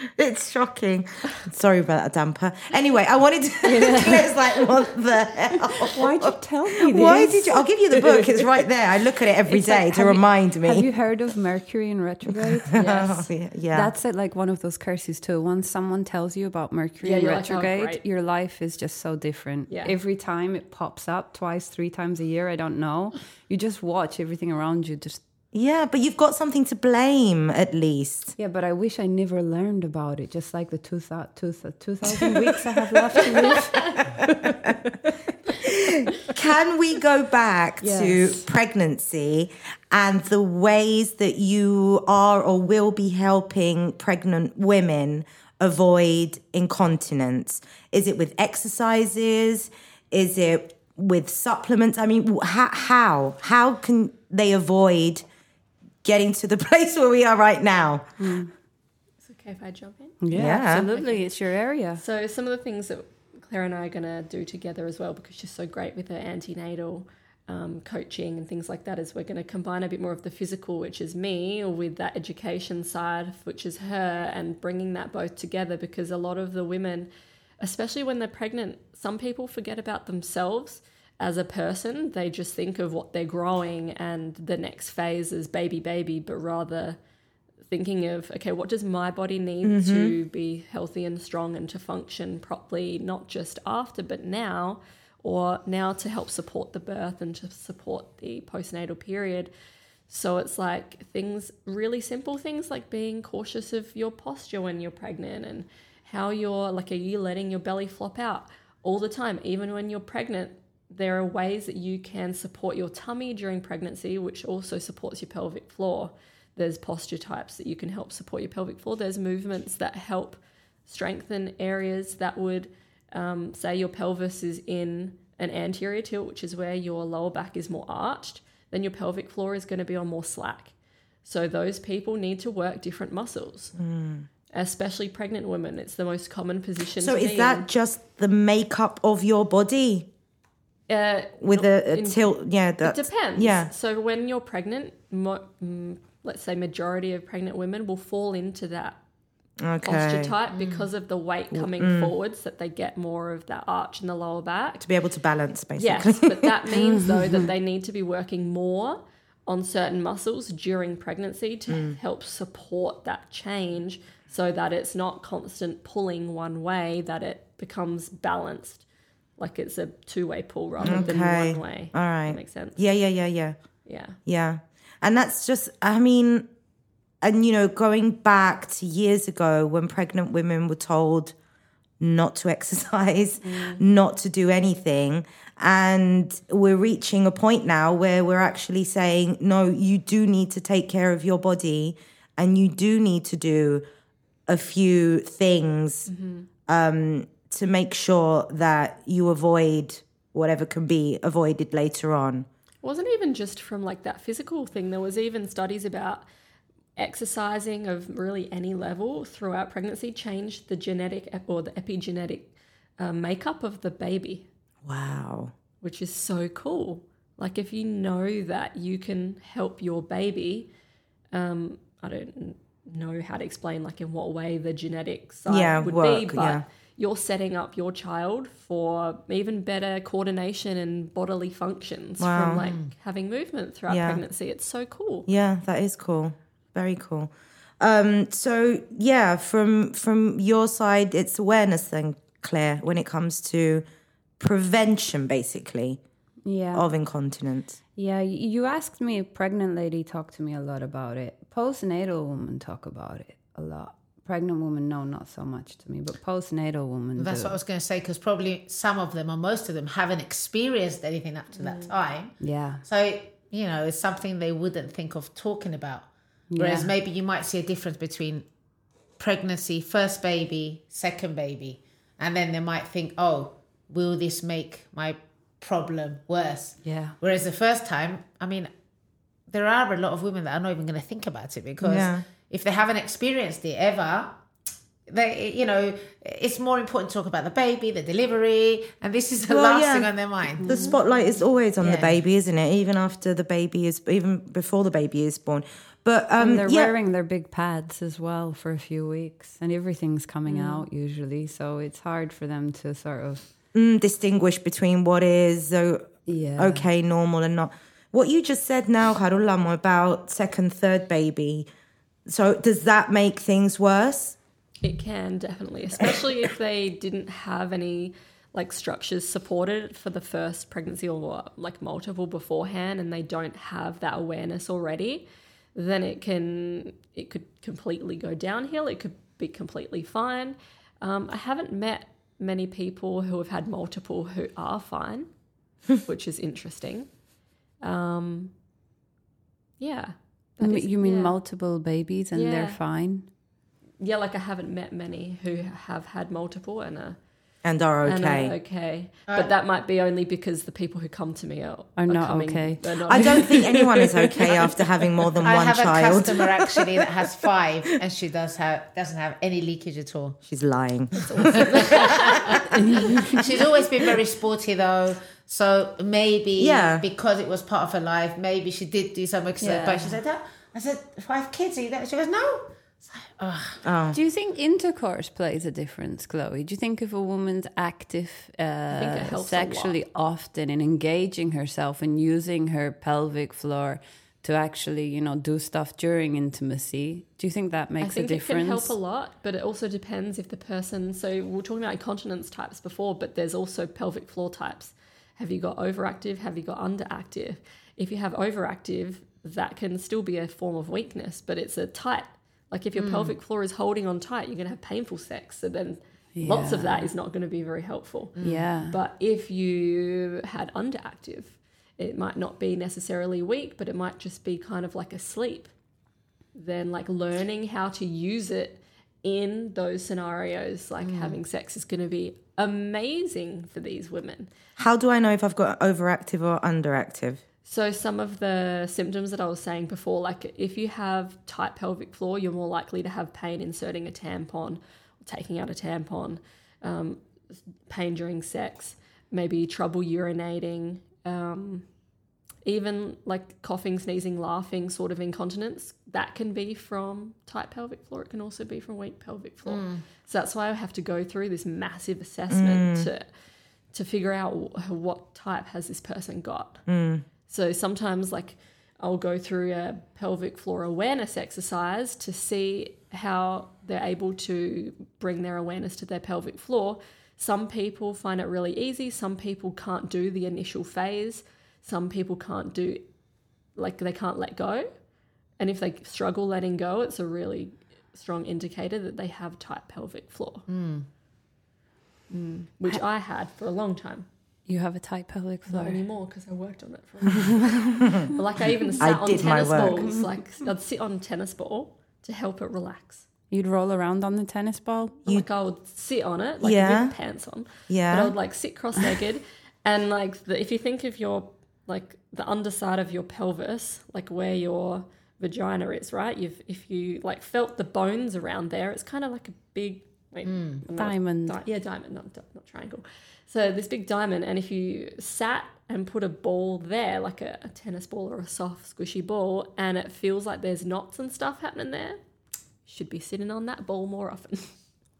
[LAUGHS] it's shocking. Sorry about that damper. Anyway, I wanted to. it's [LAUGHS] like what the hell? Why'd you tell me this? Why did you? I'll give you the book. It's right there. I look at it every It's day like, to have you- remind me. Have you heard of Mercury in retrograde? Yes. [LAUGHS] Oh, yeah, yeah. That's it, like one of those curses too. Once someone tells you about Mercury Yeah, in you're like, oh, retrograde, your life is just so different. Yeah. Every time it pops up, twice, three times a year, I don't know. You just watch everything around you. Just yeah, but you've got something to blame at least. yeah, but I wish I never learned about it. Just like the two thou- two 2,000 weeks I have left to live. [LAUGHS] Can we go back Yes. to pregnancy and the ways that you are or will be helping pregnant women avoid incontinence? Is it with exercises? Is it with supplements? I mean, how how, how can they avoid getting to the [LAUGHS] place where we are right now? It's okay if I jump in. Yeah, Yeah. absolutely. It's your area. So some of the things that Claire and I are going to do together as well, because she's so great with her antenatal um, coaching and things like that, is we're going to combine a bit more of the physical, which is me, with that education side, which is her, and bringing that both together. Because a lot of the women, especially when they're pregnant, some people forget about themselves as a person. They just think of what they're growing and the next phase is baby, baby, but rather thinking of okay what does my body need mm-hmm. to be healthy and strong and to function properly not just after but now or now to help support the birth and to support the postnatal period so it's like things really simple things like being cautious of your posture when you're pregnant and how you're like are you letting your belly flop out all the time even when you're pregnant there are ways that you can support your tummy during pregnancy which also supports your pelvic floor there's posture types that you can help support your pelvic floor. There's movements that help strengthen areas that would, um, say, your pelvis is in an anterior tilt, which is where your lower back is more arched, then your pelvic floor is going to be on more slack. So those people need to work different muscles, especially pregnant women. It's the most common position. So is that just the makeup of your body? Uh, with a, a in- tilt. Yeah, It that depends. Yeah, So when you're pregnant, mo- mm, let's say majority of pregnant women will fall into that okay. posture type because of the weight coming forwards that they get more of that arch in the lower back. To be able to balance, basically. Yes, but that [LAUGHS] means though that they need to be working more on certain muscles during pregnancy to help support that change so that it's not constant pulling one way, that it becomes balanced. Like it's a two way pull rather than one way. All right. That makes sense. Yeah, yeah, yeah, yeah. Yeah. Yeah. And that's just, I mean, and you know, going back to years ago when pregnant women were told not to [LAUGHS] exercise, not to do anything. And we're reaching a point now where we're actually saying, no, you do need to take care of your body and you do need to do a few things um, to make sure that you avoid whatever can be avoided later on. It wasn't even just from like that physical thing. There was even studies about exercising of really any level throughout pregnancy changed the genetic or the epigenetic uh, makeup of the baby, Wow. which is so cool. Like if you know that you can help your baby, um, I don't know how to explain like in what way the genetic side Yeah, would be, work, but yeah. You're setting up your child for even better coordination and bodily functions Wow. from like having movement throughout Yeah. pregnancy. It's so cool. Yeah, that is cool. Very cool. Um, so yeah, from from your side, it's awareness then, Claire, when it comes to prevention, basically, Yeah. of incontinence. Yeah, you asked me, a pregnant lady talked to me a lot about it. Postnatal women talk about it a lot. Pregnant women, no, not so much to me, but postnatal women That's do. what I was going to say because probably some of them or most of them haven't experienced anything up to that mm. time. yeah, So, you know, it's something they wouldn't think of talking about. Whereas Yeah. maybe you might see a difference between pregnancy, first baby, second baby. And then they might think, oh, will this make my problem worse? yeah, Whereas the first time, I mean, there are a lot of women that are not even going to think about it because Yeah. If they haven't experienced it ever, they, you know, it's more important to talk about the baby, the delivery, and this is the Well, last yeah. thing on their mind. The spotlight is always on the baby, isn't it? Even after the baby is, even before the baby is born. But um, and they're yeah, wearing their big pads as well for a few weeks, and everything's coming out usually, so it's hard for them to sort of mm, distinguish between what is uh, yeah. okay, normal, and not. What you just said now, Karulamo, about second, third baby. So does that make things worse? It can definitely, especially if they didn't have any like structures supported for the first pregnancy or like multiple beforehand and they don't have that awareness already, then it can it could completely go downhill. It could be completely fine. Um, I haven't met many people who have had multiple who are fine, [LAUGHS] which is interesting. Um, yeah. You mean- is- you mean yeah. multiple babies and they're fine? yeah, like I haven't met many who have had multiple and are, And are and are okay. okay. Uh, but that might be only because the people who come to me are, Are not coming- okay. not I don't think [LAUGHS] anyone is okay after having more than I one have a child. customer [LAUGHS] actually that has five, and she does have doesn't have any leakage at all. She's lying. She's [LAUGHS] always been very sporty though, so maybe Yeah. because it was part of her life, maybe she did do some exercise. Yeah. But she said, "Dad," I said, five kids, are you that? She goes, no. Like, ugh. Do you think intercourse plays a difference, Chloe? Do you think if a woman's active uh, it helps a sexually often in engaging herself and using her pelvic floor to actually, you know, do stuff during intimacy, do you think that I makes a think it difference? can help a lot, but it also depends if the person. So we're talking about incontinence types before, but there's also pelvic floor types. Have you got overactive? Have you got underactive? If you have overactive, that can still be a form of weakness, but it's a tight. Like if your Hmm. pelvic floor is holding on tight, you're going to have painful sex. So then lots of that is not going to be very helpful. Yeah. But if you had underactive, it might not be necessarily weak, but it might just be kind of like a sleep. Then, like learning how to use it in those scenarios, like having sex, is going to be amazing for these women. How do I know if I've got overactive or underactive? So, some of the symptoms that I was saying before, like if you have tight pelvic floor, you're more likely to have pain inserting a tampon, taking out a tampon, um, pain during sex. maybe trouble urinating, um, even like coughing, sneezing, laughing, sort of incontinence, that can be from tight pelvic floor. It can also be from weak pelvic floor. Hmm. So that's why I have to go through this massive assessment hmm. to to figure out what type has this person got. Hmm. So sometimes like I'll go through a pelvic floor awareness exercise to see how they're able to bring their awareness to their pelvic floor. Some people find it really easy, some people can't do the initial phase, some people can't do like they can't let go. And if they struggle letting go, it's a really strong indicator that they have tight pelvic floor. Mm, which I had for a long time. You have a tight pelvic floor. Not anymore because I worked on it for a [LAUGHS] while. Like I even sat I on tennis balls. Like I'd sit on a tennis ball to help it relax. You'd roll around on the tennis ball. like I would sit on it, like Yeah. with pants on. Yeah, but I would like sit cross-legged, and like the, if you think of your like the underside of your pelvis, like where your vagina is, right? You've if you like felt the bones around there, it's kind of like a big wait, I'm Diamond. Di- yeah, diamond, not, not triangle. So this big diamond, and if you sat and put a ball there, like a, a tennis ball or a soft, squishy ball, and it feels like there's knots and stuff happening there, should be sitting on that ball more often. [LAUGHS]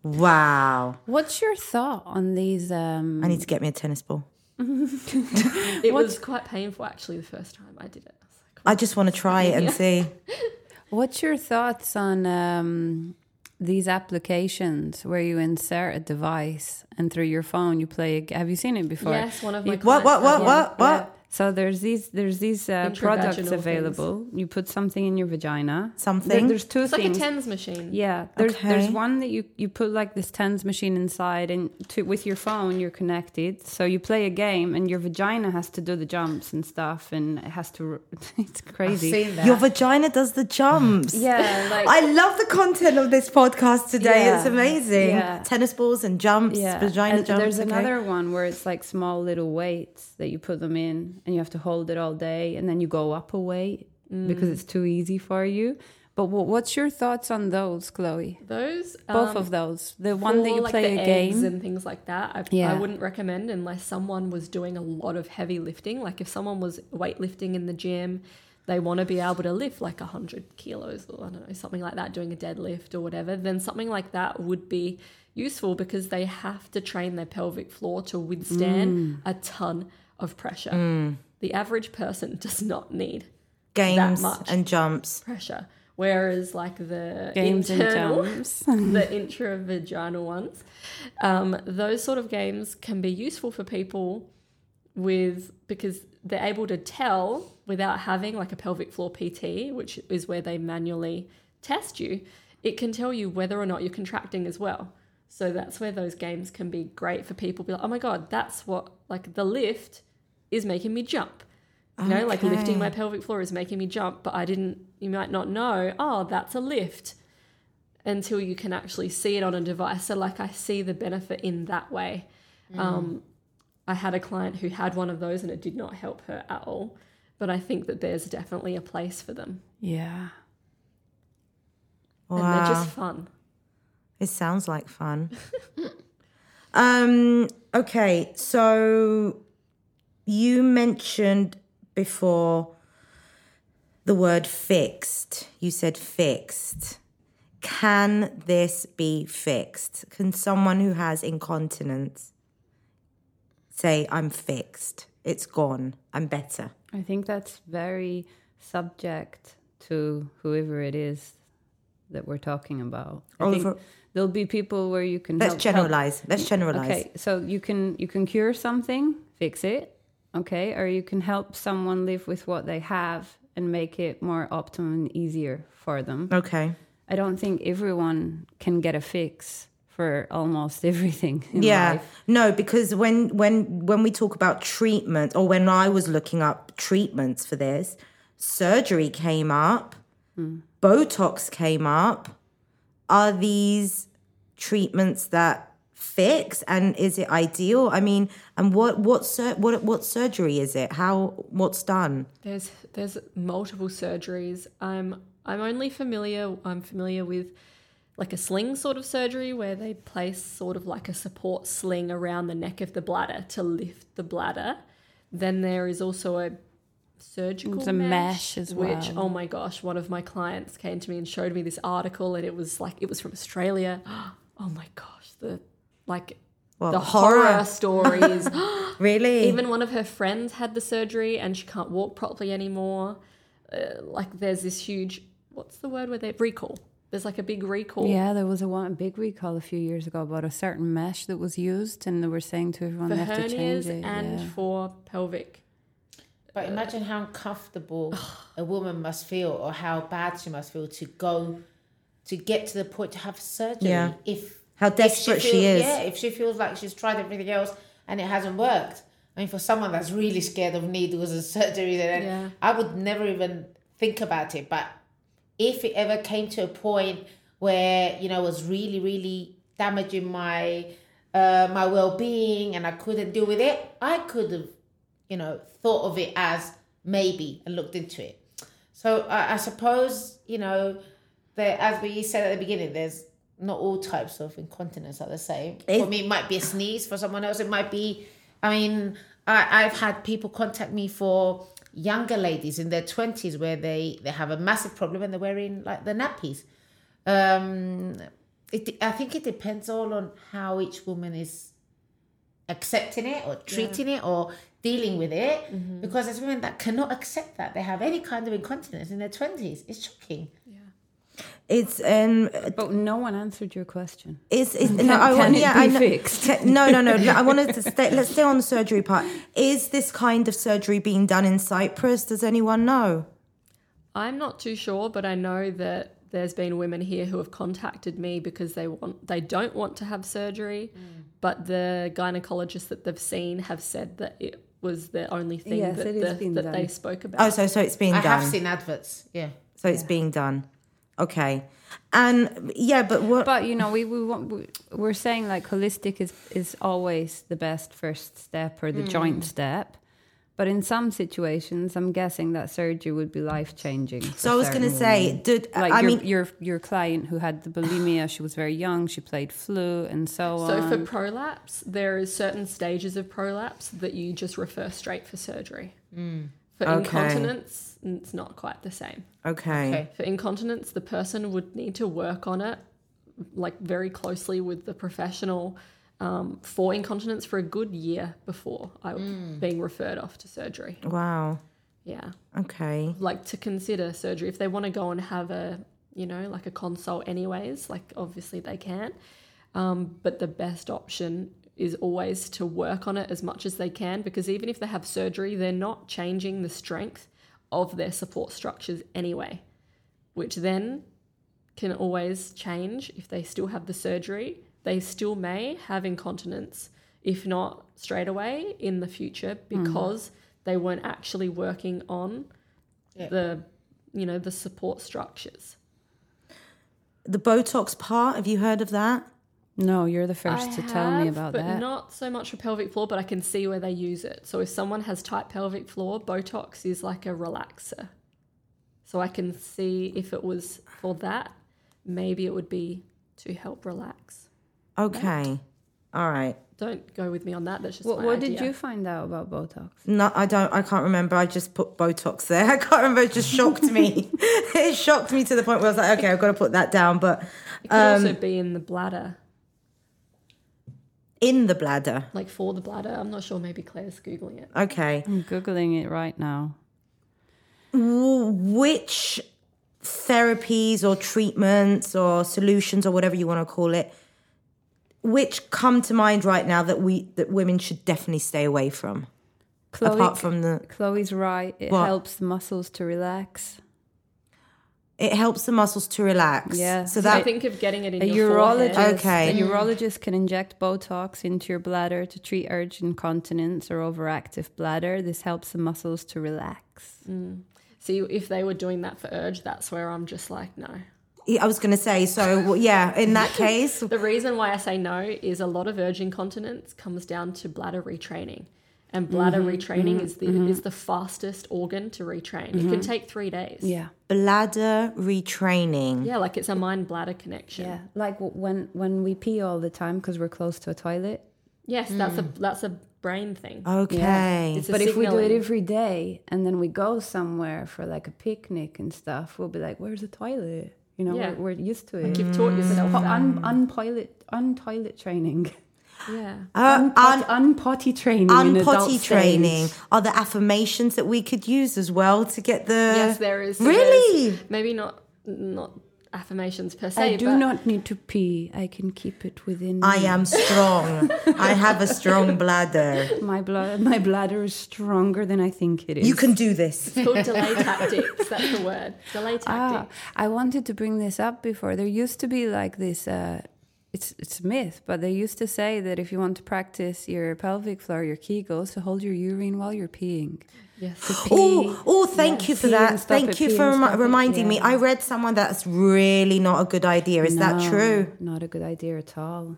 Wow. What's your thought on these? Um, I need to get me a tennis ball. [LAUGHS] It was quite painful actually the first time I did it. I was like, I just want to try it and see. [LAUGHS] What's your thoughts on um, these applications where you insert a device and through your phone you play? A, g- have you seen it before? yes, one of my You- What, what, clients what, had what, what? So there's these there's these uh, Intravaginal products things. available. You put something in your vagina. There- Something? there's two It's like a tens machine. Yeah, there's there's one that you you put like this tens machine inside, and to, with your phone you're connected. So you play a game, and your vagina has to do the jumps and stuff, and it has to. [LAUGHS] It's I've crazy. seen that. Your vagina does the jumps. Yeah, like I love the content of this podcast today. Yeah. It's amazing. Yeah. Tennis balls and jumps, yeah. vagina and jumps. There's okay. another one where it's like small little weights that you put them in, and you have to hold it all day, and then you go up a weight because it's too easy for you. But what, what's your thoughts on those, Chloe? Those Both um, of those. The one that you like, play a game. and things like that. I, Yeah. I wouldn't recommend unless someone was doing a lot of heavy lifting. Like if someone was weightlifting in the gym, they want to be able to lift like hundred kilos or I don't know something like that, doing a deadlift or whatever. Then something like that would be useful because they have to train their pelvic floor to withstand a ton of pressure. The average person does not need games much. and jumps. pressure. Whereas like the Games and jumps. [LAUGHS] the intravaginal ones, um, those sort of games can be useful for people with because they're able to tell without having like a pelvic floor PT, which is where they manually test you. It can tell you whether or not you're contracting as well. So that's where those games can be great for people. Be like, oh my god, that's what like the lift is making me jump. You know, like lifting my pelvic floor is making me jump, but I didn't, you might not know, oh, that's a lift until you can actually see it on a device. So, like, I see the benefit in that way. Um, I had a client who had one of those and it did not help her at all. But I think that there's definitely a place for them. Yeah. And they're just fun. It sounds like fun. [LAUGHS] um, okay, so you mentioned before the word fixed. You said fixed. Can this be fixed? Can someone who has incontinence say, I'm fixed? It's gone. I'm better. I think that's very subject to whoever it is that we're talking about. I think there'll be people where you can Let's help- help- generalize. Let's generalize. Okay, so you can you can cure something, fix it, okay, or you can help someone live with what they have and make it more optimal and easier for them. Okay. I don't think everyone can get a fix for almost [LAUGHS] everything in yeah life. no because when when when we talk about treatment or when i was looking up treatments for this surgery came up hmm. botox came up are these treatments that fix and is it ideal i mean and what what sur- what what surgery is it how what's done There's there's multiple surgeries. I'm I'm only familiar I'm familiar with like a sling sort of surgery where they place sort of like a support sling around the neck of the bladder to lift the bladder. Then there is also a surgical It's a mesh as well which oh my gosh, one of my clients came to me and showed me this article and it was like it was from Australia. [GASPS] Oh my gosh, the like Well, the horror, horror. [LAUGHS] stories. [GASPS] Really? Even one of her friends had the surgery and she can't walk properly anymore. Uh, like there's this huge what's the word where they recall. There's like a big recall Yeah, there was a one big recall a few years ago about a certain mesh that was used, and they were saying to everyone for they have to change it. and yeah. for pelvic. But imagine how uncomfortable [SIGHS] a woman must feel, or how bad she must feel to go to get to the point to have surgery. Yeah. If How desperate she feels- is. Yeah, if she feels like she's tried everything else and it hasn't worked. I mean, for someone that's really scared of needles and [LAUGHS] surgery, then Yeah. I would never even think about it. But if it ever came to a point where you know was really, really damaging my uh, my well being and I couldn't deal with it, I could have, you know, thought of it as maybe and looked into it. So I I suppose you know that as we said at the beginning, there's not all types of incontinence are the same. It- for me, it might be a sneeze. For someone else, it might be. I mean, I, I've had people contact me for younger ladies in their twenties where they they have a massive problem and they're wearing like the nappies. Um, it, I think it depends all on how each woman is accepting it or treating it or dealing with it because there's women that cannot accept that they have any kind of incontinence in their 20s it's shocking It's um, But no one answered your question. it's, it's [LAUGHS] no, Can- I can want it yeah, be I know. fixed? Ca- No, no, no. I wanted to [LAUGHS] stay. Let's stay on the surgery part. Is this kind of surgery being done in Cyprus? Does anyone know? I'm not too sure, but I know that there's been women here who have contacted me because they want they don't want to have surgery, but the gynecologists that they've seen have said that it was the only thing Yes, that, the- that done. they spoke about. Oh, so so it's being i done. I have seen adverts yeah so it's being done. Okay, and yeah, but what? But you know, we we want we, we're saying like holistic is is always the best first step or the mm. joint step. But in some situations, I'm guessing that surgery would be life changing. so I was going to say, did like I your, mean? your your client who had the bulimia, she was very young, she played flu and so, So on. So for prolapse, there is certain stages of prolapse that you just refer straight for surgery. Mm. For Okay. incontinence, it's not quite the same. Okay. Okay. For incontinence, the person would need to work on it like very closely with the professional um, for incontinence for a good year before I being referred off to surgery. Wow. Yeah, Okay. like to consider surgery if they want to go and have a you know like a consult anyways. Like obviously they can, um, but the best option is always to work on it as much as they can because even if they have surgery, they're not changing the strength of their support structures anyway, which then can always change if they still have the surgery. They still may have incontinence, if not straight away in the future, mm-hmm. because they weren't actually working on Yeah. the, you know, the support structures. The Botox part. Have you heard of that? No, you're the first I to tell me have, about but that. not so much for pelvic floor, but I can see where they use it. So if someone has tight pelvic floor, Botox is like a relaxer. So I can see if it was for that, maybe it would be to help relax. Okay. All right. Don't go with me on that. That's just what my what did you find out about Botox? No, I don't. I can't remember. I just put Botox there. [LAUGHS] I can't remember. It just shocked me. [LAUGHS] it shocked me to the point where I was like, okay, I've got to put that down. But It could also um, be in the bladder, in the bladder. like for the bladder. I'm not sure. Maybe Claire's googling it. Okay. I'm googling it right now. Which therapies or treatments or solutions or whatever you want to call it, which come to mind right now that we that women should definitely stay away from, Chloe, apart from the Chloe's right. It What? helps the muscles to relax. It helps the muscles to relax. Yeah. So So I that think of getting it in A your urologist, forehead. Okay. a mm-hmm. urologist can inject Botox into your bladder to treat urge incontinence or overactive bladder. This helps the muscles to relax. Mm. See, if they were doing that for urge, that's where I'm just like, no. I was going to say. So well, yeah, in that [LAUGHS] case, The reason why I say no is a lot of urge incontinence comes down to bladder retraining. And bladder Mm-hmm, retraining mm-hmm, is the mm-hmm. is the fastest organ to retrain. It can mm-hmm. take three days. Yeah. Bladder retraining. Yeah, like it's a mind bladder connection. Yeah. Like when when we pee all the time because we're close to a toilet. Yes, that's a mm. that's a brain thing. Okay. It's a But if we do it every day and then we go somewhere for like a picnic and stuff, we'll be like, "Where's the toilet?" You know, Yeah. we're, we're used to it. You've taught yourself Po- that. un, untoilet, untoilet training, [LAUGHS] Yeah. Uh, unpot, unpotty training, in adult unpotty stage. training are the affirmations that we could use as well to get the yes, there is. really there's Maybe not not affirmations per se. I do but not need to pee. I can keep it within. I me. am strong. I have a strong bladder. [LAUGHS] My blood, my bladder is stronger than I think it is. You can do this. It's called delay tactics. That's the word. Delay Ah, tactics. I wanted to bring this up before. There used to be like this. Uh, it's it's a myth, but they used to say that if you want to practice your pelvic floor, your Kegels, to hold your urine while you're peeing. Yes. [GASPS] Oh, oh, thank Yeah, you for that. Thank it, you for and remi- stop it, reminding me. I read someone that's really not a good idea. Is that true? Not a good idea at all.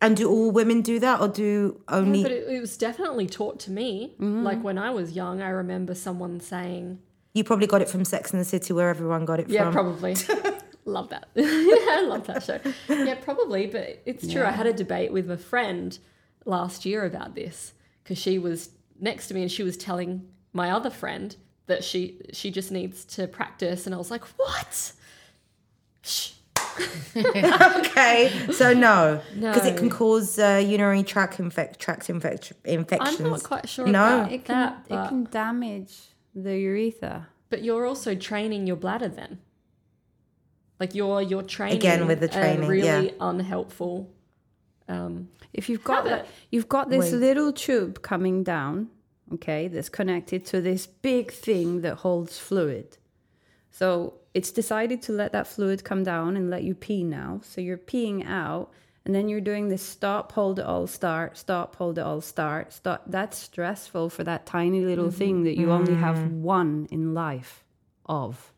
And do all women do that or do only Yeah, but it, it was definitely taught to me. Mm-hmm. Like when I was young, I remember someone saying, you probably got it from Sex and the City where everyone got it "Yeah, from? probably." [LAUGHS] love that. [LAUGHS] yeah, I love that show. Yeah, probably. But it's true. I had a debate with a friend last year about this because she was next to me and she was telling my other friend that she she just needs to practice, and I was like, "What?" Shh. [LAUGHS] okay, so no, because it can cause uh, urinary tract infect tract infect I'm not quite sure No. about It can that. it can damage the urethra. but you're also training your bladder then. Like you're you're training Again with the a training, really yeah. unhelpful. Um, If you've got Habit. that, you've got this Wait. little tube coming down, okay, that's connected to this big thing that holds fluid. So it's decided to let that fluid come down and let you pee now. So you're peeing out, and then you're doing this stop, hold it all, start, stop, hold it all, start, stop. That's stressful for that tiny little mm-hmm. thing that you only have mm. one in life of.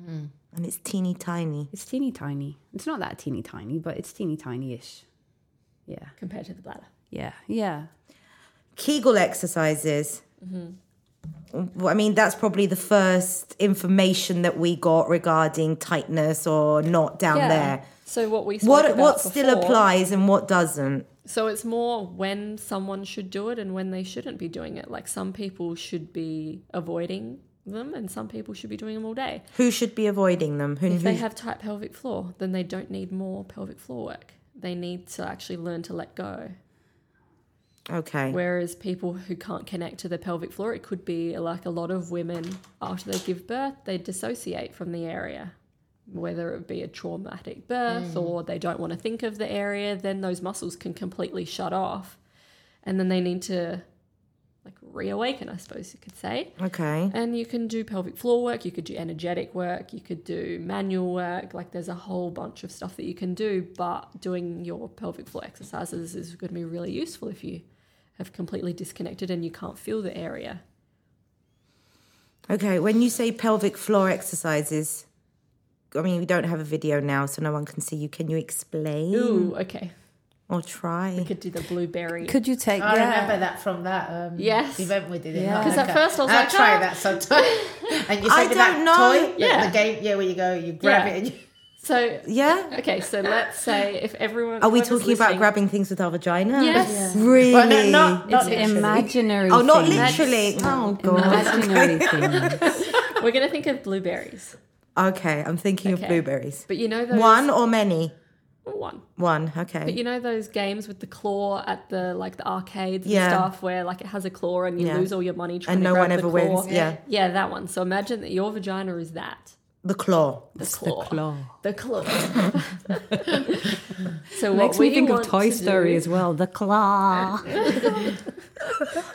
Mm. And it's teeny tiny. It's teeny tiny. It's not that teeny tiny, but it's teeny tiny ish. Yeah, compared to the bladder. yeah, yeah. Kegel exercises. Mm-hmm. I mean, that's probably the first information that we got regarding tightness or not down there. So what we spoke What about what still before- applies and what doesn't? So it's more when someone should do it and when they shouldn't be doing it. Like some people should be avoiding them and some people should be doing them all day. Who should be avoiding them? Who, If they have tight pelvic floor, then they don't need more pelvic floor work. They need to actually learn to let go. okay. Whereas people who can't connect to the pelvic floor, it could be like a lot of women after they give birth, they dissociate from the area. Whether it be a traumatic birth hmm. or they don't want to think of the area, then those muscles can completely shut off. And then they need to reawaken, I suppose you could say. Okay. And you can do pelvic floor work, you could do energetic work, you could do manual work. Like there's a whole bunch of stuff that you can do, but doing your pelvic floor exercises is going to be really useful if you have completely disconnected and you can't feel the area. Okay. When you say pelvic floor exercises, I mean, we don't have a video now, so no one can see you. Can you explain Ooh, okay. Or We try? We could do the blueberry. Could you take? I yeah. remember that from that um, Yes. event we did. in Yeah. 'Cause at first I was I'll like, try "Ah." that sometime. [LAUGHS] and you I said that don't know. toy, Yeah. the game, yeah, where you go, you grab Yeah. it. And [LAUGHS] you, So, Yeah. okay, so let's say if everyone. Are we talking about grabbing things with our vagina? Yes. Really? well, no, not, not It's literally. imaginary. Oh, not things. literally. Oh god. Imaginary [LAUGHS] things. We're going to think of blueberries. Okay, I'm thinking of blueberries. But you know those. One or many? One. One. Okay. But you know those games with the claw at the like the arcades and Yeah. stuff where like it has a claw and you Yeah. lose all your money trying And to no grab one the ever claw. wins. Yeah. Yeah, that one. So imagine that your vagina is that. The claw. The claw. Claw. The claw. [LAUGHS] so what Makes we me think of want Toy to Story do- as well. The claw. [LAUGHS]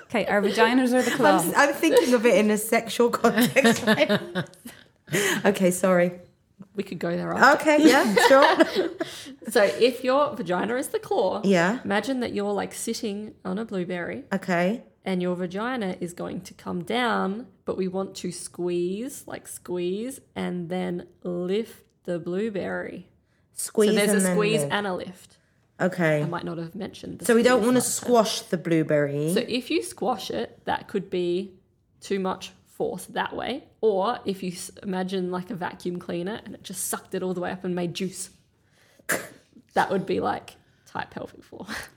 okay, our vaginas are the claw. I'm, I'm thinking of it in a sexual context. [LAUGHS] okay, sorry. We could go there after. Okay, yeah, [LAUGHS] sure. So if your vagina is the claw, Yeah. imagine that you're like sitting on a blueberry Okay. and your vagina is going to come down, but we want to squeeze, like squeeze, and then lift the blueberry. Squeeze so there's a squeeze lift. and a lift. Okay. I might not have mentioned. So we don't want to squash the blueberry. So if you squash it, that could be too much force that way. Or if you imagine like a vacuum cleaner and it just sucked it all the way up and made juice, [COUGHS] that would be like tight pelvic floor. [LAUGHS]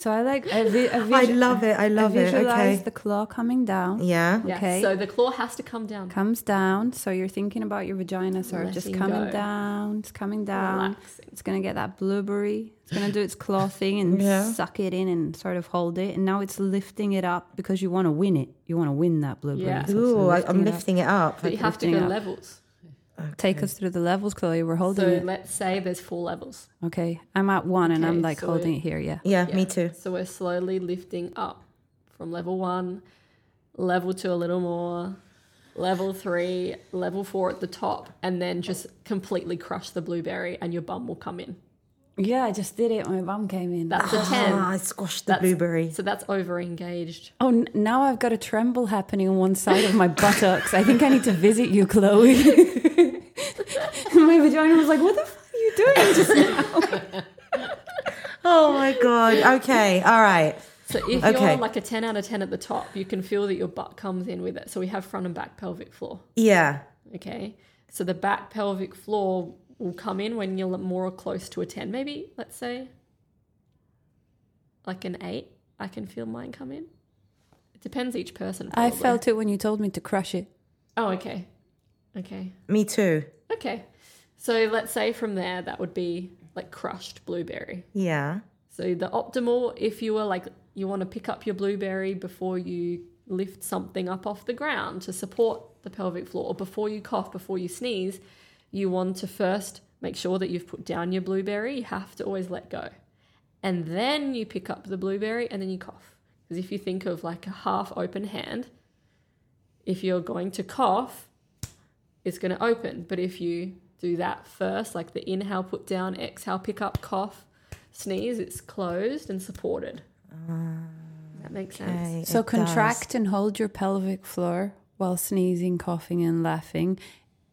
So I like. I, vi- I, [GASPS] I love it. I love I it. visualize Okay. the claw coming down. Yeah. Yeah, Okay. So the claw has to come down. Comes down. So you're thinking about your vagina sort of just coming go. down. It's coming down. Relaxing. It's gonna get that blueberry. It's gonna do its claw [LAUGHS] thing and Yeah. suck it in and sort of hold it. And now it's lifting it up because you want to win it. You want to win that blueberry. Yeah. So Ooh, I, I'm it lifting it up. But you have to go up. Levels. Take us through the levels, Chloe. We're holding So it. let's say there's four levels. Okay, I'm at one and I'm like so holding it here. Yeah. Yeah, me too. So we're slowly lifting up from level one, level two a little more, level three, level four at the top, and then just completely crush the blueberry and your bum will come in. Yeah, I just did it. My bum came in. That's a 10. Ah, I squashed the That's- blueberry. So that's over engaged. Oh, n- now I've got a tremble happening on one side of my buttocks. I think I need to visit you, Chloe. [LAUGHS] my vagina was like, "What the fuck are you doing just now?" [LAUGHS] Oh my god. Okay. All right. So if Okay. you're like a 10 out of 10 at the top, you can feel that your butt comes in with it. So we have front and back pelvic floor. Yeah. Okay. So the back pelvic floor will come in when you're more close to a 10. Maybe, let's say, like an 8. I can feel mine come in. It depends each person. I felt it when you told me to crush it. Oh, okay. Okay. Me too. Okay. So let's say from there, that would be like crushed blueberry. Yeah. So the optimal, if you were like you want to pick up your blueberry before you lift something up off the ground to support the pelvic floor, or before you cough, before you sneeze, you want to first make sure that you've put down your blueberry. You have to always let go, and then you pick up the blueberry and then you cough. Because if you think of like a half open hand, if you're going to cough, it's going to open. But if you do that first, like the inhale, put down, exhale, pick up, cough, sneeze, it's closed and supported. that makes sense. So it does. contract and hold your pelvic floor while sneezing, coughing, and laughing.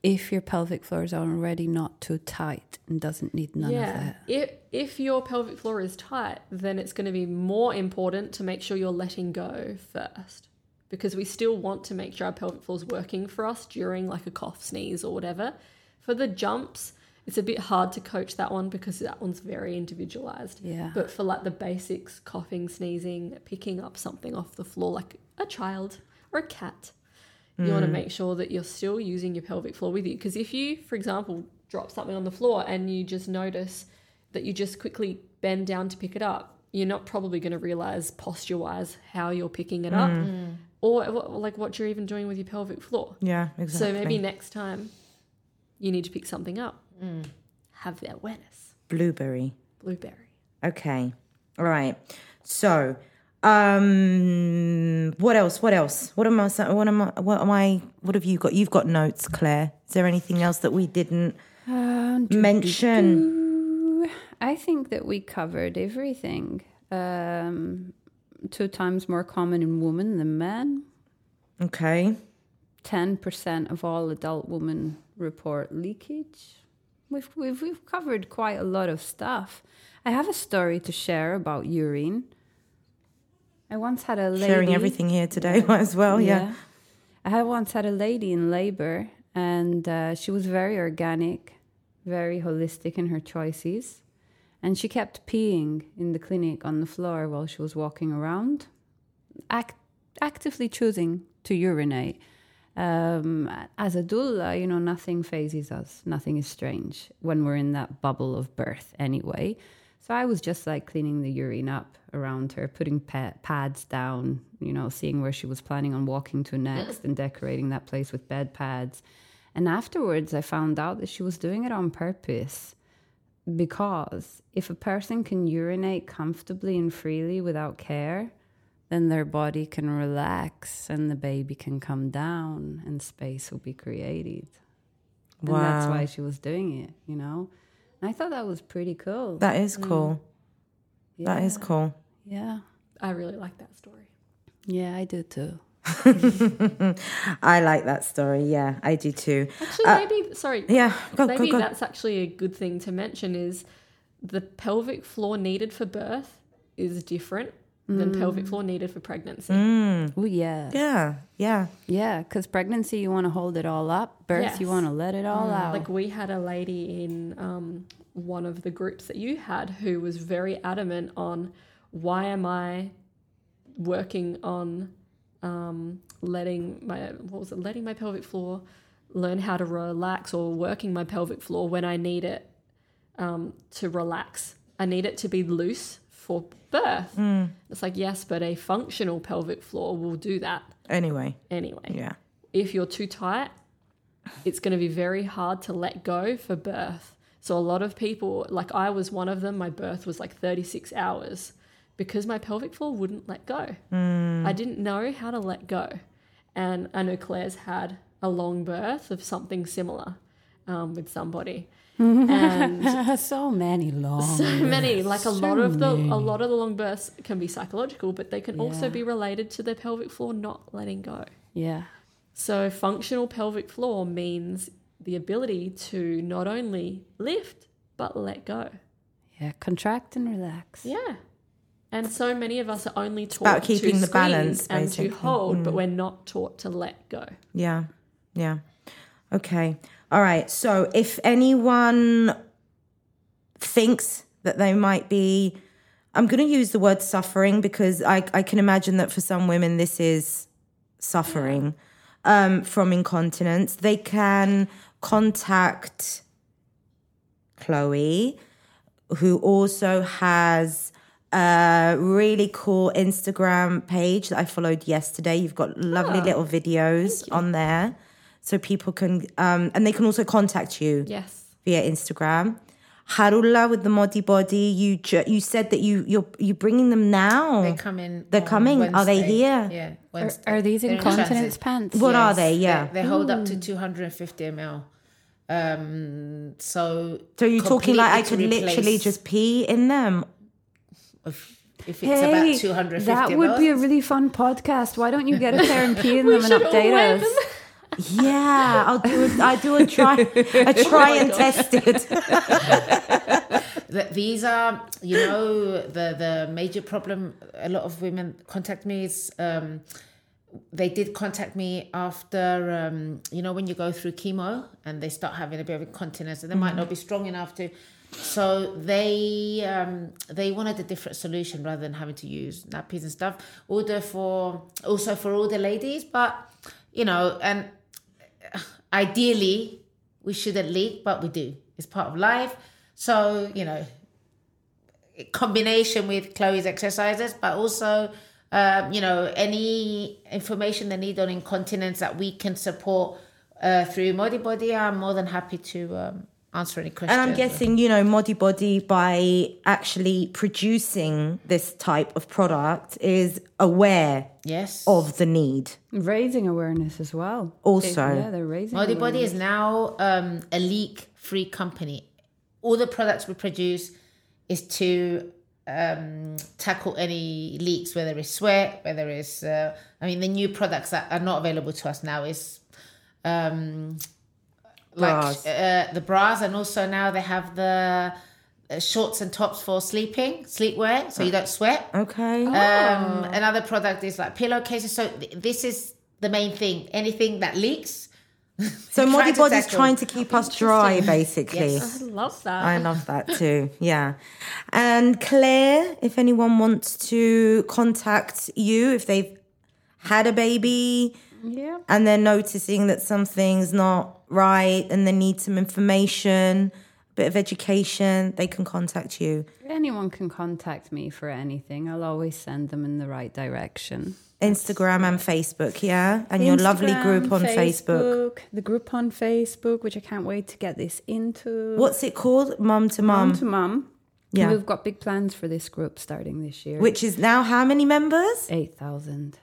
If your pelvic floor is already not too tight and doesn't need none of yeah. that. If if your pelvic floor is tight, then it's going to be more important to make sure you're letting go first. Because we still want to make sure our pelvic floor is working for us during like a cough, sneeze, or whatever. For the jumps, it's a bit hard to coach that one because that one's very individualized. Yeah. But for like the basics, coughing, sneezing, picking up something off the floor like a child or a cat, you want to hmm. make sure that you're still using your pelvic floor with you. Because if you, for example, drop something on the floor and you just notice that you just quickly bend down to pick it up, you're not probably going to realize posture wise how you're picking it up hmm. Hmm. or like what you're even doing with your pelvic floor. Yeah, exactly. So maybe next time you need to pick something up. Have the awareness. blueberry. Blueberry. Okay. All right. So, um, what else? What else? What am I? What am I? What am I? What have you got? You've got notes, Claire. Is there anything else that we didn't Um, mention? Ooh, I think that we covered everything. Um, two times more common in women than men. Okay. 10% of all adult women report leakage. We've, we've, we've covered quite a lot of stuff. I have a story to share about urine. I once had a lady. Sharing everything here today [LAUGHS] as well. Yeah. I had once had a lady in labor, and uh, she was very organic, very holistic in her choices. And she kept peeing in the clinic on the floor while she was walking around, act- actively choosing to urinate. Um, as a doula, you know, nothing phases us, nothing is strange when we're in that bubble of birth anyway. So I was just like cleaning the urine up around her, putting pa- pads down, you know, seeing where she was planning on walking to next [LAUGHS] and decorating that place with bed pads. And afterwards, I found out that she was doing it on purpose because if a person can urinate comfortably and freely without care, then their body can relax and the baby can come down and space will be created. And that's why she was doing it, you know? And I thought that was pretty cool. That is cool. That is cool. Yeah. I really like that story. Yeah, I do too. [LAUGHS] I like that story. Yeah, I do too. Actually, Uh, maybe, sorry, Yeah. Go, maybe go, go. that's actually a good thing to mention is the pelvic floor needed for birth is different than pelvic floor needed for pregnancy. Oh yeah, Yeah, yeah. yeah. Because pregnancy, you want to hold it all up. Birth, you want to let it all out. Like we had a lady in um, one of the groups that you had who was very adamant on why am I working on um, letting my what was it letting my pelvic floor learn how to relax or working my pelvic floor when I need it um, to relax. I need it to be loose for birth. It's like yes, but a functional pelvic floor will do that Anyway, anyway yeah. if you're too tight, it's going to be very hard to let go for birth. So a lot of people, like I was one of them, my birth was like 36 hours because my pelvic floor wouldn't let go. I didn't know how to let go. And I know Claire's had a long birth of something similar um, with somebody. And [LAUGHS] so many long. so many like a lot of the many. a lot of the long births can be psychological but they can also be related to the pelvic floor not letting go Yeah. so, functional pelvic floor means the ability to not only lift, but let go. Yeah. Contract and relax. Yeah. And so many of us are only taught about keeping to the squeeze balance, and basically. to hold, but mm. we're not taught to let go. Yeah. Yeah. Okay. All right. So if anyone thinks that they might be, I'm going to use the word suffering because I, I can imagine that for some women this is suffering um, from incontinence. They can contact Chloe, who also has a really cool Instagram page that I followed yesterday. You've got lovely little videos on there. So people can, um, and they can also contact you Yes. via Instagram. Harula with the Modibodi, you ju- you said that you you're you bringing them now. They come in. They're on coming? Are they here? Yeah, Are, Wednesday. are these They're in incontinence transit. pants? What are they? Yeah. They, they hold up to 250 ml. Um, so so you're talking like I could literally just pee in them. if, if it's about 250 that would ml. be a really fun podcast. Why don't you get us there [LAUGHS] and pee in them and update us? Yeah, I'll do a, I do a [LAUGHS] try a try and test it. these are you know the the major problem a lot of women contact me is um they did contact me after um you know when you go through chemo and they start having a bit of incontinence and they might not be strong enough to so they um they wanted a different solution rather than having to use nappies and stuff. Order for also for all the ladies but you know and ideally we shouldn't leak but we do. It's part of life. So you know combination with chloe's exercises but also um, you know any information they need on incontinence that we can support uh, through Modibodi, I'm more than happy to um, answer any questions. And I'm guessing, you know, Modibodi by actually producing this type of product is aware yes, of the need. Raising awareness as well. Also. yeah, they're raising. Modibodi is now um, a leak-free company. All the products we produce is to um, tackle any leaks, whether it's sweat, whether it's. Uh, I mean, the new products that are not available to us now is um, Bras. like uh, the bras, and also now they have the uh, shorts and tops for sleeping, sleepwear, so you don't sweat. Okay. Um, another product is like pillowcases. So th- this is the main thing. Anything that leaks. [LAUGHS] so try Modi to Body's tackle. trying to keep us dry, basically. Yes. I love that. I love that too. Yeah. And Claire, if anyone wants to contact you, if they've had a baby Yeah. and they're noticing that something's not right and they need some information, a bit of education, they can contact you. Anyone can contact me for anything. I'll always send them in the right direction. Instagram and Facebook, yeah? And your lovely group on Facebook. The group on Facebook, which I can't wait to get this into. What's it called? Mum to Mum Mum. to mum. Yeah. We've got big plans for this group starting this year. Which is now how many members? 8,000.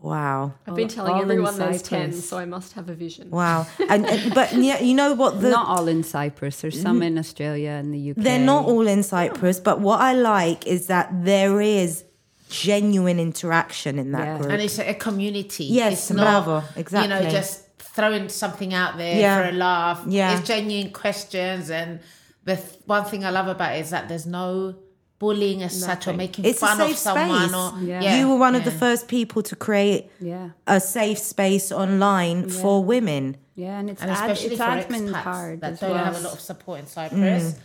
Wow. I've been telling all everyone there's 10, so I must have a vision. Wow. And, and but [LAUGHS] yeah, you know what the Not all in Cyprus. There's some mm-hmm. in Australia and the UK. They're not all in Cyprus, but what I like is that there is genuine interaction in that Yeah. group. and it's a community. Yes, it's not, bravo, You know, just throwing something out there Yeah. for a laugh. Yeah. it's genuine questions, and the th- one thing I love about it is that there's no bullying as such or making It's a fun of safe someone space. or Yeah. you were one of the first people to create Yeah. a safe space online for women. Yeah, and it's and ad, especially it's for admin expats hard that don't well. have a lot of support in Cyprus.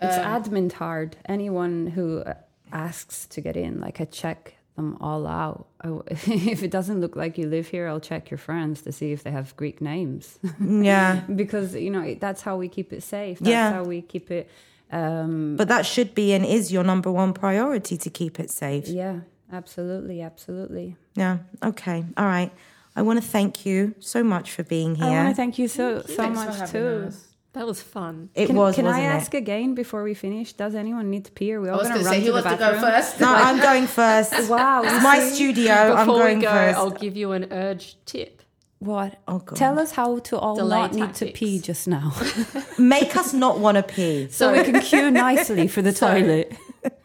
It's Um, admin hard. Anyone who uh, asks to get in, like I check them all out. I- [LAUGHS] if it doesn't look like you live here, I'll check your friends to see if they have Greek names, Yeah. [LAUGHS] because you know that's how we keep it safe. That's Yeah. how we keep it. Um, But that should be and is your number one priority to keep it safe. yeah, absolutely, absolutely. Yeah. Okay. All right. I want to thank you so much for being here. I want to thank you so so Thanks for much having too. us. That was fun. It can was, can wasn't I it? ask again before we finish? Does anyone need to pee? Are we I all was going going to to run say, to the wants to go bathroom? first? No, I'm [LAUGHS] going first. Wow, It's my see? studio. I'm Before we going go, 1st I'll give you an urge tip. What? Oh, God. Tell us how to all Delay not need to pee just now, [LAUGHS] Make us not want to pee. [LAUGHS] so we can queue nicely for the [LAUGHS] So- toilet.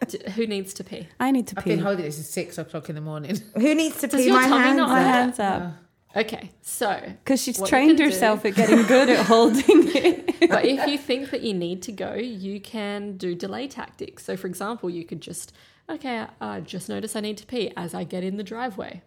D- who needs to pee? I need to I've pee. been holding this since six o'clock in the morning. Who needs to Does pee? your My tummy hands. not My up. hands up Okay, so because she's What you trained can do- herself at getting good at holding it. but if you think that you need to go, you can do delay tactics. So, for example, you could just, okay, I just notice I need to pee as I get in the driveway.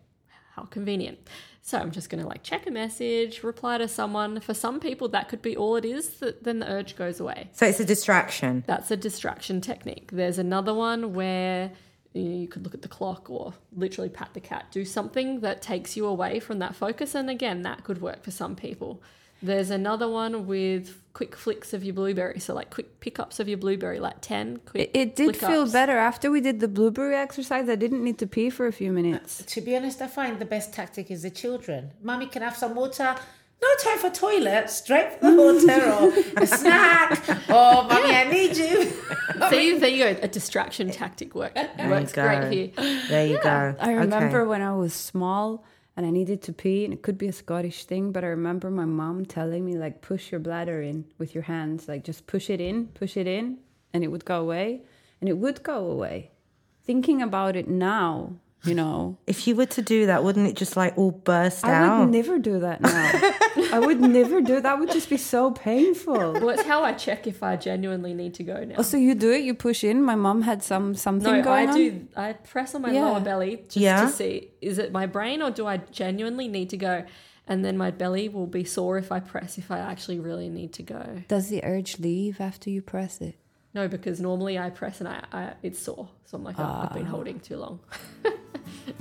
How convenient. So, I'm just going to like check a message, reply to someone. For some people, that could be all it is, that then the urge goes away. So it's a distraction. That's a distraction technique. There's another one where you, could look at the clock or literally pat the cat, do something that takes you away from that focus. And again, that could work for some people. There's another one with quick flicks of your blueberry. So, like quick pickups of your blueberry, like 10 quick It, it did feel flick-ups. better after we did the blueberry exercise. I didn't need to pee for a few minutes. Uh, to be honest, I find the best tactic is the children. Mummy can have some water. No time for toilet. Straight for the [LAUGHS] water or a snack. Oh, mummy, I need you. [LAUGHS] See, there you go. A distraction tactic work. [LAUGHS] works go. great here. There you go. I remember Okay. when I was small and I needed to pee, and it could be a Scottish thing, but I remember my mom telling me, like, push your bladder in with your hands, like, just push it in, push it in, and it would go away. And it would go away. Thinking about it now, you know, If you were to do that, wouldn't it just like all burst I out? I would never do that now. I would never do that. would just be so painful. Well, it's how I check if I genuinely need to go now. Oh, so you do it? You push in. My mom had some something No, going I on. do. I press on my Yeah. lower belly just Yeah. to see is it my brain or do I genuinely need to go? And then my belly will be sore if I press if I actually really need to go. Does the urge leave after you press it? No, because normally I press and I, I it's sore. So I'm like, oh, I've Ah. been holding too long.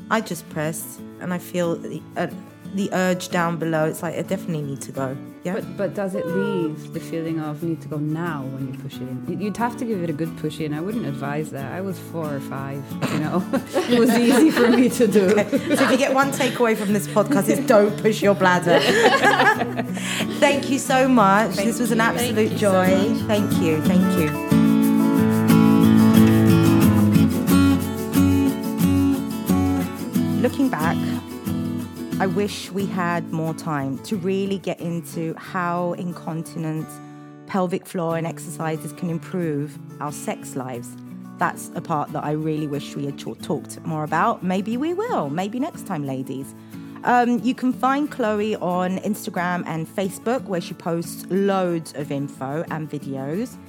I just press and I feel the, uh, the urge down below. It's like I definitely need to go. Yeah. But but does it leave the feeling of need to go now when you push it in? You- You'd have to give it a good push in. I wouldn't advise that. I was four or five. You know, [LAUGHS] it was easy for me to do. so if you get one takeaway from this podcast, it's don't push your bladder. [LAUGHS] Thank you so much. this was an Thank absolute you so joy. much. Thank you. Thank you. Looking back, I wish we had more time to really get into how incontinence, pelvic floor, and exercises can improve our sex lives. That's a part that I really wish we had ta- talked more about. Maybe we will. Maybe next time, ladies. Um, you can find Chloe on Instagram and Facebook, where she posts loads of info and videos.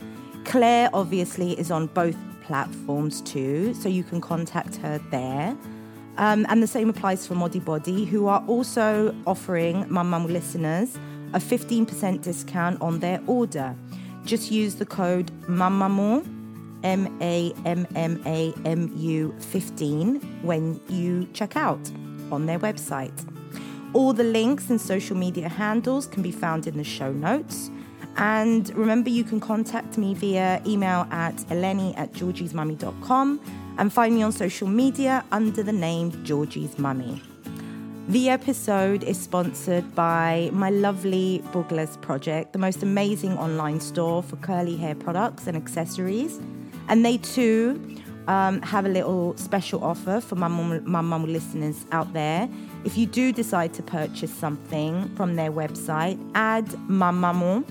Claire obviously is on both platforms too, so you can contact her there. Um, and the same applies for Modibodi, who are also offering Mum Mum listeners a 15% discount on their order. Just use the code MAMMAMU, M A M M A M U 15, when you check out on their website. All the links and social media handles can be found in the show notes. And remember, you can contact me via email at eleni at georgiesmummy.com and find me on social media under the name Georgie's Mummy. The episode is sponsored by my lovely Bugles project, the most amazing online store for curly hair products and accessories. And they too um, have a little special offer for my mum, my mum listeners out there. If you do decide to purchase something from their website, add mamamu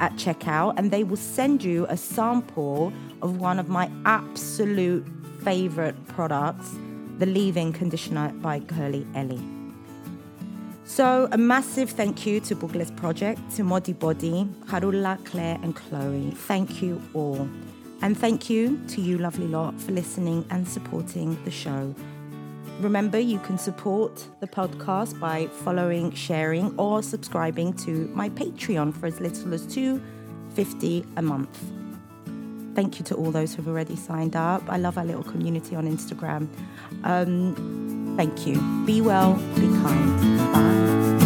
at checkout and they will send you a sample of one of my absolute favorite products, the leave-in conditioner by Curly Ellie. So, a massive thank you to Bookless Project, to Modibodi, Harula, Claire, and Chloe. Thank you all. And thank you to you, lovely lot, for listening and supporting the show. Remember, you can support the podcast by following, sharing, or subscribing to my Patreon for as little as two fifty a month. Thank you to all those who've already signed up. I love our little community on Instagram. Um, thank you. Be well, be kind. Bye.